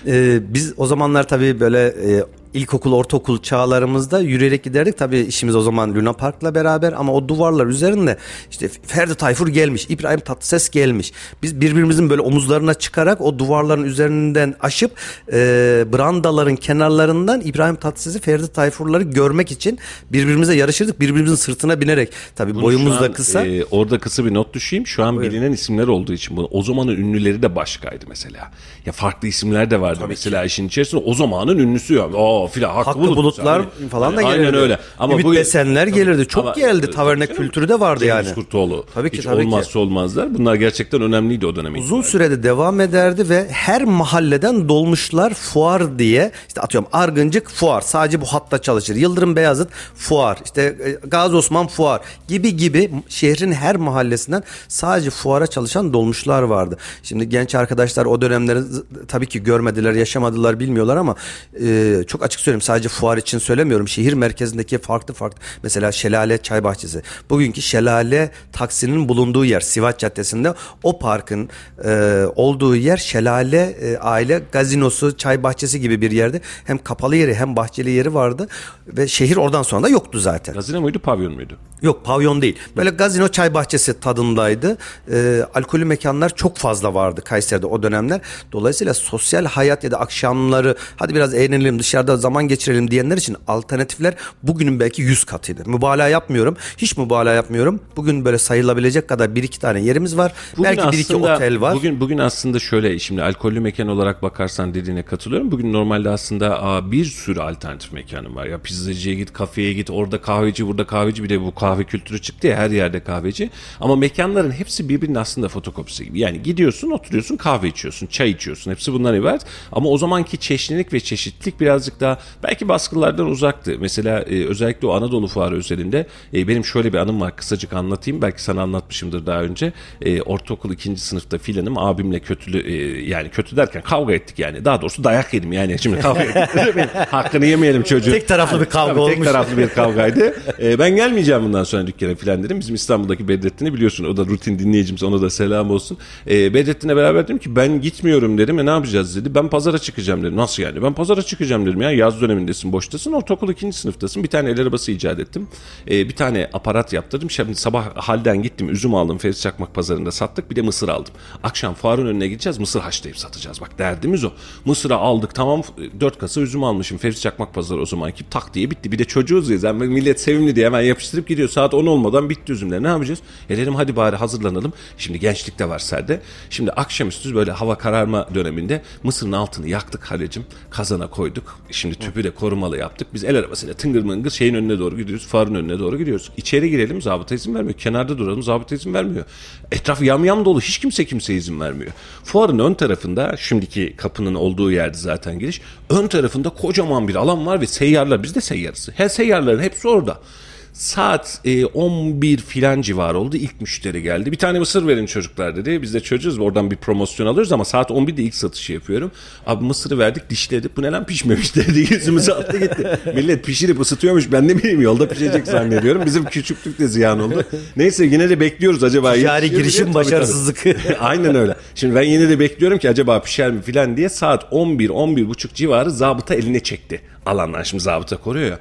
E, biz o zamanlar tabii böyle e, ilkokul, ortaokul çağlarımızda yürüyerek giderdik. Tabii işimiz o zaman Luna Park'la beraber ama o duvarlar üzerinde işte Ferdi Tayfur gelmiş, İbrahim Tatlıses gelmiş. Biz birbirimizin böyle omuzlarına çıkarak o duvarların üzerinden aşıp e, brandaların kenarlarından İbrahim Tatlıses'i, Ferdi Tayfurları görmek için birbirimize yarışırdık. Birbirimizin sırtına binerek. Tabii Bunu boyumuz da kısa. e, orada kısa bir not düşeyim. Şu an bilinen isimler olduğu için bunu. O zamanın ünlüleri de başkaydı mesela. Ya farklı isimler de vardı mesela işin içerisinde. O zamanın ünlüsü ya. Aa filan Hakkı, Hakkı Bulut Bulutlar Yani- falan da gelirdi. Aynen öyle. Ama Ümit bugün- Besenler gelirdi. Çok Ama- geldi. Taverna Canım, kültürü de vardı Cengiz yani. Kurtoğlu. Tabii ki, Hiç tabii ki. olmazsa olmazlar. Bunlar gerçekten önemliydi o dönem Uzun sürede devam ederdi ve her mahalleden dolmuşlar fuar diye işte atıyorum Argıncık fuar sadece bu hatta çalışır. Yıldırım Beyazıt fuar işte e, Gazi Osman fuar gibi gibi şehrin her mahallesinden sadece fuara çalışan dolmuşlar vardı. Şimdi genç arkadaşlar o dönemleri tabii ki görmediler yaşamadılar bilmiyorlar ama e, çok açık söyleyeyim sadece fuar için söylemiyorum. Şehir merkezindeki farklı farklı mesela Şelale Çay Bahçesi. Bugünkü Şelale taksinin bulunduğu yer Sivas Caddesi'nde o parkın e, olduğu yer Şelale e, Aile Gazinosu Çay Bahçesi gibi bir yerde. Hem kapalı yeri hem bahçeli yeri vardı ve şehir oradan sonra da yoktu zaten. Gazino muydu pavyon muydu? Yok pavyon değil. Böyle gazino çay bahçesi tadındaydı. Ee, alkolü mekanlar çok fazla vardı Kayseri'de o dönemler. Dolayısıyla sosyal hayat ya da akşamları hadi biraz eğlenelim dışarıda zaman geçirelim diyenler için alternatifler bugünün belki 100 katıydı. Mübalağa yapmıyorum. Hiç mübalağa yapmıyorum. Bugün böyle sayılabilecek kadar bir iki tane yerimiz var. belki bir iki otel var. Bugün bugün aslında şöyle şimdi alkollü mekan olarak bakarsan dediğine katılıyorum. Bugün normalde aslında aa, bir sürü alternatif mekanım var. Ya pizzacıya git, kafeye git, orada kahveci, burada kahveci bir de bu kahve kültürü çıktı ya her yerde kahveci. Ama mekanların hepsi birbirinin aslında fotokopisi gibi. Yani gidiyorsun, oturuyorsun, kahve içiyorsun, çay içiyorsun. Hepsi bundan ibaret. Ama o zamanki çeşnilik ve çeşitlilik birazcık daha belki baskılardan uzaktı. Mesela e, özellikle o Anadolu Fuarı özelinde e, benim şöyle bir anım var. Kısacık anlatayım. Belki sana anlatmışımdır daha önce. E, ortaokul ikinci sınıfta filanım abimle kötülü e, yani kötü derken kavga ettik yani. Daha doğrusu dayak yedim yani. Şimdi kavga ettik. Hakkını yemeyelim çocuğun. Tek taraflı bir kavga Tabii, Tek olmuş. taraflı bir kavgaydı. E, ben gelmeyeceğim bundan sonra dükkana filan dedim. Bizim İstanbul'daki Bedrettin'i biliyorsun. O da rutin dinleyicimiz. Ona da selam olsun. E, Bedrettin'le beraber dedim ki ben gitmiyorum dedim. E ne yapacağız dedi. Ben pazara çıkacağım dedim. Nasıl yani? Ben pazara çıkacağım dedim ya. Yaz dönemindesin, boştasın. Ortaokul ikinci sınıftasın. Bir tane el arabası icat ettim. E, bir tane aparat yaptırdım. Şimdi sabah halden gittim. Üzüm aldım. Feris Çakmak pazarında sattık. Bir de mısır aldım. Akşam fuarın önüne gideceğiz. Mısır haşlayıp satacağız. Bak derdimiz o. Mısır'ı aldık. Tamam dört kasa üzüm almışım. Feris Çakmak pazarı o zamanki. Tak diye bitti. Bir de çocuğuz ya. Yani millet sevimli diye hemen yapıştırıp gidiyor. Saat 10 olmadan bitti üzümler. Ne yapacağız? E dedim hadi bari hazırlanalım. Şimdi gençlik de var serde. Şimdi akşamüstü böyle hava kararma döneminde mısırın altını yaktık Halecim. Kazana koyduk. Şimdi şimdi tüpü de korumalı yaptık. Biz el arabasıyla tıngır mıngır şeyin önüne doğru gidiyoruz. Farın önüne doğru gidiyoruz. İçeri girelim zabıta izin vermiyor. Kenarda duralım zabıta izin vermiyor. Etraf yamyam dolu. Hiç kimse kimse izin vermiyor. Fuarın ön tarafında şimdiki kapının olduğu yerde zaten giriş. Ön tarafında kocaman bir alan var ve seyyarlar. Biz de seyyarısı. Her seyyarların hepsi orada. Saat e, 11 filan civarı oldu. İlk müşteri geldi. Bir tane mısır verin çocuklar dedi. Biz de çocuğuz. Oradan bir promosyon alıyoruz ama saat 11'de ilk satışı yapıyorum. Abi mısırı verdik dişledik. Bu ne lan pişmemiş dedi. Yüzümüzü attı gitti. Millet pişirip ısıtıyormuş. Ben ne bileyim yolda pişecek zannediyorum. Bizim küçüklük de ziyan oldu. Neyse yine de bekliyoruz acaba. Ticari girişim başarısızlık. Aynen öyle. Şimdi ben yine de bekliyorum ki acaba pişer mi filan diye saat 11 11 buçuk civarı zabıta eline çekti. Alandan şimdi zabıta koruyor ya.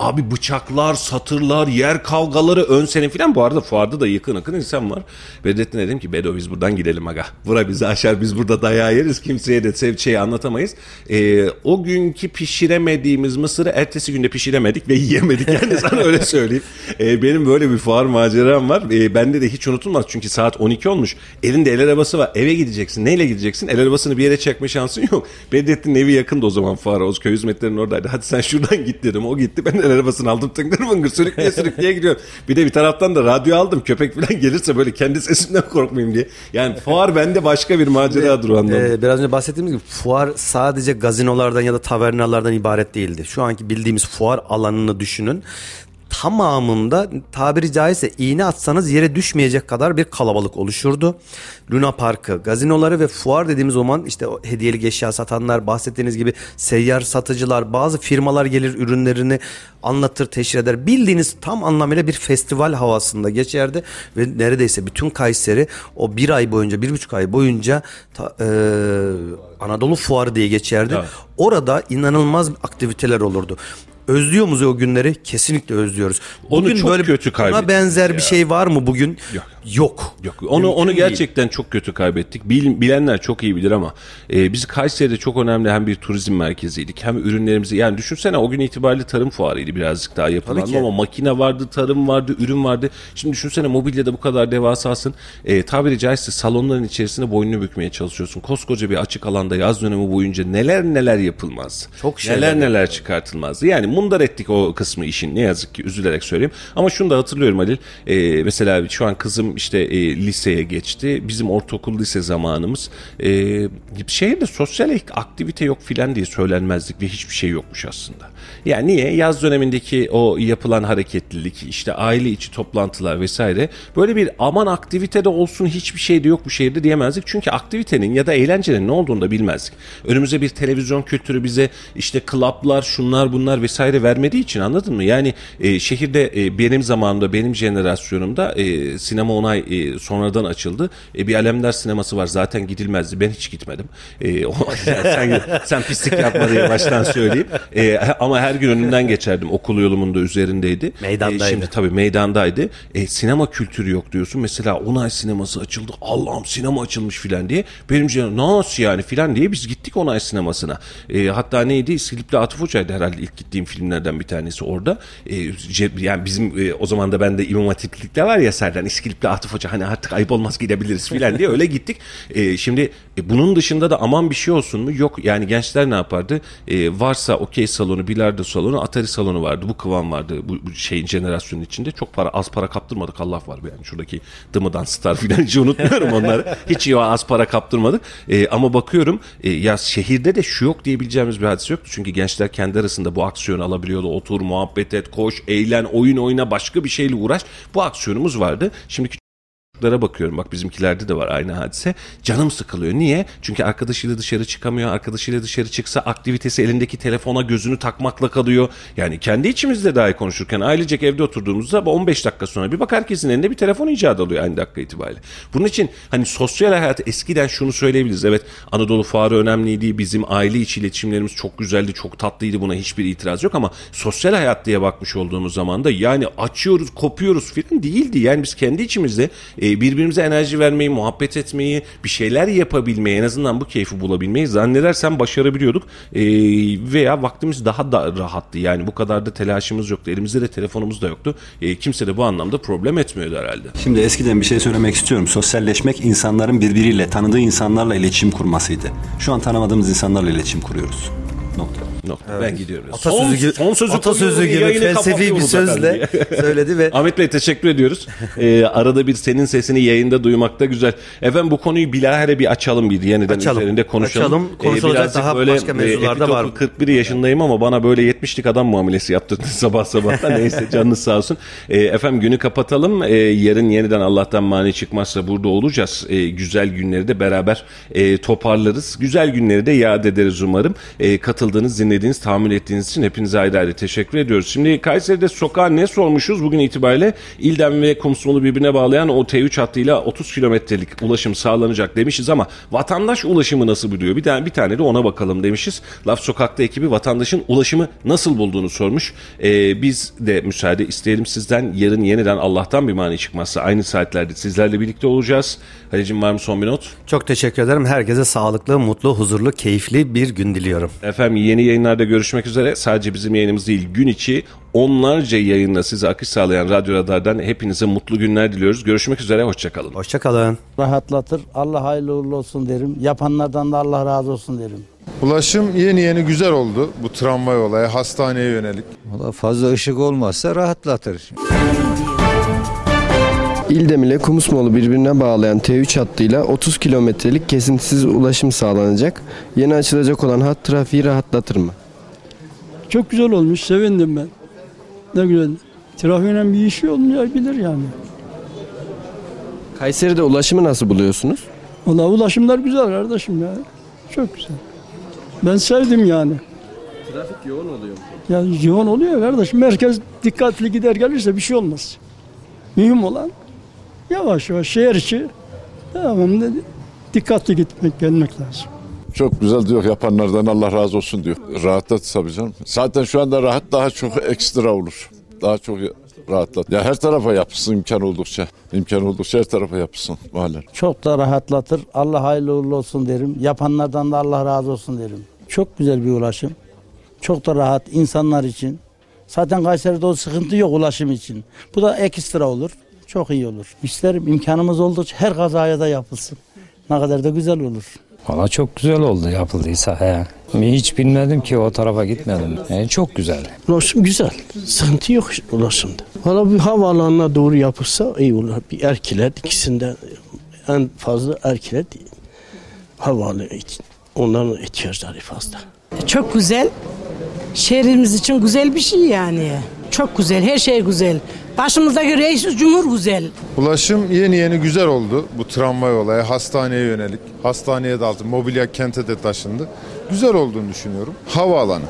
Abi bıçaklar, satırlar, yer kavgaları, ön senin filan. Bu arada fuarda da yakın yakın insan var. Bedrettin dedim ki Bedo biz buradan gidelim aga. Bura bizi aşar biz burada dayağı yeriz. Kimseye de sev şeyi anlatamayız. Ee, o günkü pişiremediğimiz mısırı ertesi günde pişiremedik ve yiyemedik. Yani sana öyle söyleyeyim. Ee, benim böyle bir fuar maceram var. Ee, bende de hiç unutulmaz. Çünkü saat 12 olmuş. Elinde el arabası var. Eve gideceksin. Neyle gideceksin? El arabasını bir yere çekme şansın yok. Bedrettin'in evi yakındı o zaman fuara. O köy hizmetlerinin oradaydı. Hadi sen şuradan git dedim. O gitti. Ben el arabasını aldım. Tıngır mıngır sürükleye sürükleye gidiyorum. Bir de bir taraftan da radyo aldım. Köpek falan gelirse böyle kendi sesimden korkmayayım diye. Yani fuar bende başka bir maceradır o anlamda. Ee, biraz önce bahsettiğimiz gibi fuar sadece gazinolardan ya da tavernalardan ibaret değildi. Şu anki bildiğimiz fuar alanını düşünün. Tamamında tabiri caizse iğne atsanız yere düşmeyecek kadar bir kalabalık oluşurdu. Luna Parkı, gazinoları ve fuar dediğimiz zaman işte o hediyelik eşya satanlar, bahsettiğiniz gibi seyyar satıcılar, bazı firmalar gelir ürünlerini anlatır, teşhir eder. Bildiğiniz tam anlamıyla bir festival havasında geçerdi ve neredeyse bütün Kayseri o bir ay boyunca, bir buçuk ay boyunca ta- e, Anadolu Fuarı diye geçerdi. Evet. Orada inanılmaz aktiviteler olurdu. Özlüyor muyuz o günleri? Kesinlikle özlüyoruz. Onu çok kötü buna kaybettik benzer ya. bir şey var mı bugün? Yok. Yok. Yok onu Mümkün onu değil. gerçekten çok kötü kaybettik. Bil- bilenler çok iyi bilir ama e, biz Kayseri'de çok önemli hem bir turizm merkeziydik hem ürünlerimizi yani düşünsene o gün itibariyle tarım fuarıydı birazcık daha yapılan ama makine vardı, tarım vardı, ürün vardı. Şimdi düşünsene mobilyada bu kadar devasasın. E, tabiri caizse salonların içerisinde boynunu bükmeye çalışıyorsun. Koskoca bir açık alanda yaz dönemi boyunca neler neler yapılmaz. Çok şeyler Neler neler çıkartılmazdı. Yani mundar ettik o kısmı işin ne yazık ki üzülerek söyleyeyim. Ama şunu da hatırlıyorum Halil. E, mesela şu an kızım işte e, liseye geçti. Bizim ortaokul lise zamanımız. E, şehirde sosyal aktivite yok filan diye söylenmezdik ve hiçbir şey yokmuş aslında. Yani niye? Yaz dönemindeki o yapılan hareketlilik, işte aile içi toplantılar vesaire böyle bir aman aktivite de olsun hiçbir şey de yok bu şehirde diyemezdik. Çünkü aktivitenin ya da eğlencenin ne olduğunu da bilmezdik. Önümüze bir televizyon kültürü bize işte klaplar, şunlar bunlar vesaire vermediği için anladın mı? Yani e, şehirde e, benim zamanımda, benim jenerasyonumda e, sinema onay e, sonradan açıldı. E, bir Alemdar sineması var zaten gidilmezdi. Ben hiç gitmedim. E, o, sen, sen pislik yapma diye baştan söyleyeyim. E, ama her gün önünden geçerdim. Okul yolumun da üzerindeydi. Meydandaydı. E, şimdi tabii meydandaydı. E, sinema kültürü yok diyorsun. Mesela Onay sineması açıldı. Allah'ım sinema açılmış filan diye. Benim canım nasıl yani filan diye biz gittik Onay sinemasına. E, hatta neydi? İskilipli Atıf Hoca'ydı herhalde ilk gittiğim filmlerden bir tanesi orada. E, yani bizim e, o zaman da bende İmam Hatiplik'te var ya Serdan İskilipli Atıf Hoca hani artık ayıp olmaz gidebiliriz filan diye öyle gittik. E, şimdi e, bunun dışında da aman bir şey olsun mu? Yok yani gençler ne yapardı? E, varsa okey salonu, bilardo salonu, atari salonu vardı. Bu kıvam vardı bu, bu şeyin jenerasyonun içinde. Çok para az para kaptırmadık Allah var yani şuradaki Dımıdan Star filan hiç unutmuyorum onları. Hiç iyi az para kaptırmadık. E, ama bakıyorum e, ya şehirde de şu yok diyebileceğimiz bir hadise yoktu. Çünkü gençler kendi arasında bu aksiyonu alabiliyordu. Otur, muhabbet et, koş, eğlen, oyun oyna, başka bir şeyle uğraş. Bu aksiyonumuz vardı. Şimdiki çocuklara bakıyorum bak bizimkilerde de var aynı hadise. Canım sıkılıyor. Niye? Çünkü arkadaşıyla dışarı çıkamıyor. Arkadaşıyla dışarı çıksa aktivitesi elindeki telefona gözünü takmakla kalıyor. Yani kendi içimizde dahi konuşurken ailecek evde oturduğumuzda 15 dakika sonra bir bak herkesin elinde bir telefon icat oluyor aynı dakika itibariyle. Bunun için hani sosyal hayat eskiden şunu söyleyebiliriz. Evet Anadolu Fuarı önemliydi. Bizim aile içi iletişimlerimiz çok güzeldi, çok tatlıydı. Buna hiçbir itiraz yok ama sosyal hayat diye bakmış olduğumuz zaman da yani açıyoruz, kopuyoruz filan değildi. Yani biz kendi içimizde birbirimize enerji vermeyi, muhabbet etmeyi, bir şeyler yapabilmeyi, en azından bu keyfi bulabilmeyi zannedersem başarabiliyorduk. E, veya vaktimiz daha da rahattı. Yani bu kadar da telaşımız yoktu. Elimizde de telefonumuz da yoktu. E, kimse de bu anlamda problem etmiyordu herhalde. Şimdi eskiden bir şey söylemek istiyorum. Sosyalleşmek insanların birbiriyle, tanıdığı insanlarla iletişim kurmasıydı. Şu an tanımadığımız insanlarla iletişim kuruyoruz. Nokta. Nokta. Ben gidiyorum. Atasözü gibi, son, son sözü atasözü gibi felsefi bir sözle söyledi ve Ahmet Bey teşekkür ediyoruz. Ee, arada bir senin sesini yayında duymak da güzel. Efendim bu konuyu bilahare bir açalım bir yeniden Açalım. üzerinde konuşalım. Açalım. Konuşulacak birazcık daha başka mevzular da var. epitopu 41 yaşındayım ama bana böyle 70'lik adam muamelesi yaptırdın sabah sabah. Neyse canınız sağ olsun. Ee, efendim günü kapatalım. Ee, yarın yeniden Allah'tan mani çıkmazsa burada olacağız. Ee, güzel günleri de beraber e, toparlarız. Güzel günleri de yad ederiz umarım. Ee, katıldığınız, dinlediğiniz, tahammül ettiğiniz için hepinize ayrı ayrı teşekkür ediyoruz. Şimdi Kayseri'de sokağa ne sormuşuz bugün itibariyle? İldem ve Kumsumunu birbirine bağlayan o T3 hattıyla 30 kilometrelik ulaşım sağlanacak demişiz ama vatandaş ulaşımı nasıl buluyor? Bir tane bir tane de ona bakalım demişiz. Laf Sokak'ta ekibi vatandaşın ulaşımı nasıl bulduğunu sormuş. Ee, biz de müsaade isteyelim sizden. Yarın yeniden Allah'tan bir mani çıkmazsa aynı saatlerde sizlerle birlikte olacağız. Halicim var mı son bir not? çok teşekkür ederim. Herkese sağlıklı, mutlu, huzurlu, keyifli bir gün diliyorum. Efendim yeni yayınlarda görüşmek üzere. Sadece bizim yayınımız değil gün içi onlarca yayınla size akış sağlayan Radyo Radar'dan hepinize mutlu günler diliyoruz. Görüşmek üzere, hoşçakalın. Hoşçakalın. rahatlatır. Allah hayırlı uğurlu olsun derim. Yapanlardan da Allah razı olsun derim. Ulaşım yeni yeni güzel oldu. Bu tramvay olayı hastaneye yönelik. Valla fazla ışık olmazsa rahatlatır. İldem ile Kumusmoğlu birbirine bağlayan T3 hattıyla 30 kilometrelik kesintisiz ulaşım sağlanacak. Yeni açılacak olan hat trafiği rahatlatır mı? Çok güzel olmuş, sevindim ben. Ne güzel. Trafiğin bir işi olmayabilir yani. Kayseri'de ulaşımı nasıl buluyorsunuz? Valla ulaşımlar güzel kardeşim ya. Çok güzel. Ben sevdim yani. Trafik yoğun oluyor mu? Ya yoğun oluyor kardeşim. Merkez dikkatli gider gelirse bir şey olmaz. Mühim olan yavaş yavaş şehir içi devamlı dikkatli gitmek gelmek lazım. Çok güzel diyor yapanlardan Allah razı olsun diyor. Rahatlat tabii canım. Zaten şu anda rahat daha çok ekstra olur. Daha çok rahatlat. Ya her tarafa yapılsın imkan oldukça. İmkan oldukça her tarafa yapılsın mahallen. Çok da rahatlatır. Allah hayırlı uğurlu olsun derim. Yapanlardan da Allah razı olsun derim. Çok güzel bir ulaşım. Çok da rahat insanlar için. Zaten Kayseri'de o sıkıntı yok ulaşım için. Bu da ekstra olur. Çok iyi olur. İsterim imkanımız oldukça her kazaya da yapılsın. Ne kadar da güzel olur. Valla çok güzel oldu yapıldıysa. He. Hiç bilmedim ki o tarafa gitmedim. He, çok güzel. Ulaşım güzel. Sıkıntı yok ulaşımda. Valla bir havaalanına doğru yapılsa iyi olur. Bir erkiler ikisinden en fazla erkiler havaalanı için. Onların ihtiyaçları fazla. Çok güzel. Şehrimiz için güzel bir şey yani. Çok güzel, her şey güzel. Başımızdaki reis cumhur güzel. Ulaşım yeni yeni güzel oldu. Bu tramvay olayı hastaneye yönelik. Hastaneye daldı. Mobilya kente de taşındı. Güzel olduğunu düşünüyorum. Havaalanı.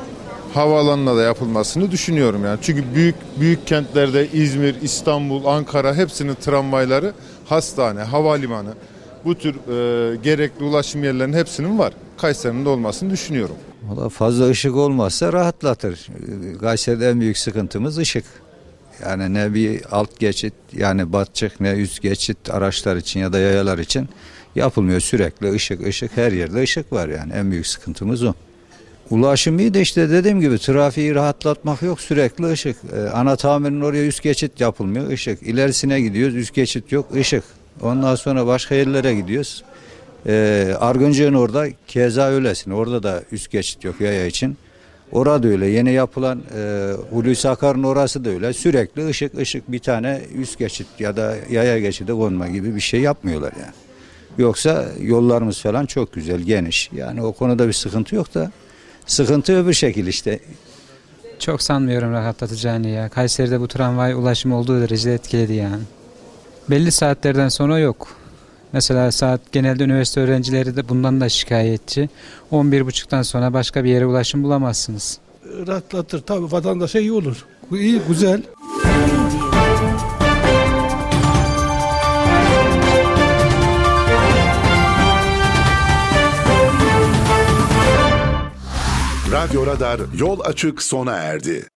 Havaalanına da yapılmasını düşünüyorum yani. Çünkü büyük büyük kentlerde İzmir, İstanbul, Ankara hepsinin tramvayları hastane, havalimanı bu tür e, gerekli ulaşım yerlerinin hepsinin var. Kayseri'nin de olmasını düşünüyorum. Valla fazla ışık olmazsa rahatlatır. Kayseri'de en büyük sıkıntımız ışık. Yani ne bir alt geçit yani batçık ne üst geçit araçlar için ya da yayalar için yapılmıyor. Sürekli ışık ışık her yerde ışık var yani en büyük sıkıntımız o. Ulaşım iyi de işte dediğim gibi trafiği rahatlatmak yok sürekli ışık. Ee, ana tamirin oraya üst geçit yapılmıyor ışık. İlerisine gidiyoruz üst geçit yok ışık. Ondan sonra başka yerlere gidiyoruz. Ee, Argıncık'ın orada keza öylesin. Orada da üst geçit yok yaya için. Orada öyle. Yeni yapılan e, Hulusi Akar'ın orası da öyle. Sürekli ışık ışık bir tane üst geçit ya da yaya geçidi konma gibi bir şey yapmıyorlar yani. Yoksa yollarımız falan çok güzel, geniş. Yani o konuda bir sıkıntı yok da sıkıntı öbür şekil işte. Çok sanmıyorum rahatlatacağını ya. Kayseri'de bu tramvay ulaşım olduğu derecede etkiledi yani. Belli saatlerden sonra yok. Mesela saat genelde üniversite öğrencileri de bundan da şikayetçi. 11.30'dan sonra başka bir yere ulaşım bulamazsınız. Rahatlatır tabii vatandaşa iyi olur. İyi, güzel. Radyo Radar yol açık sona erdi.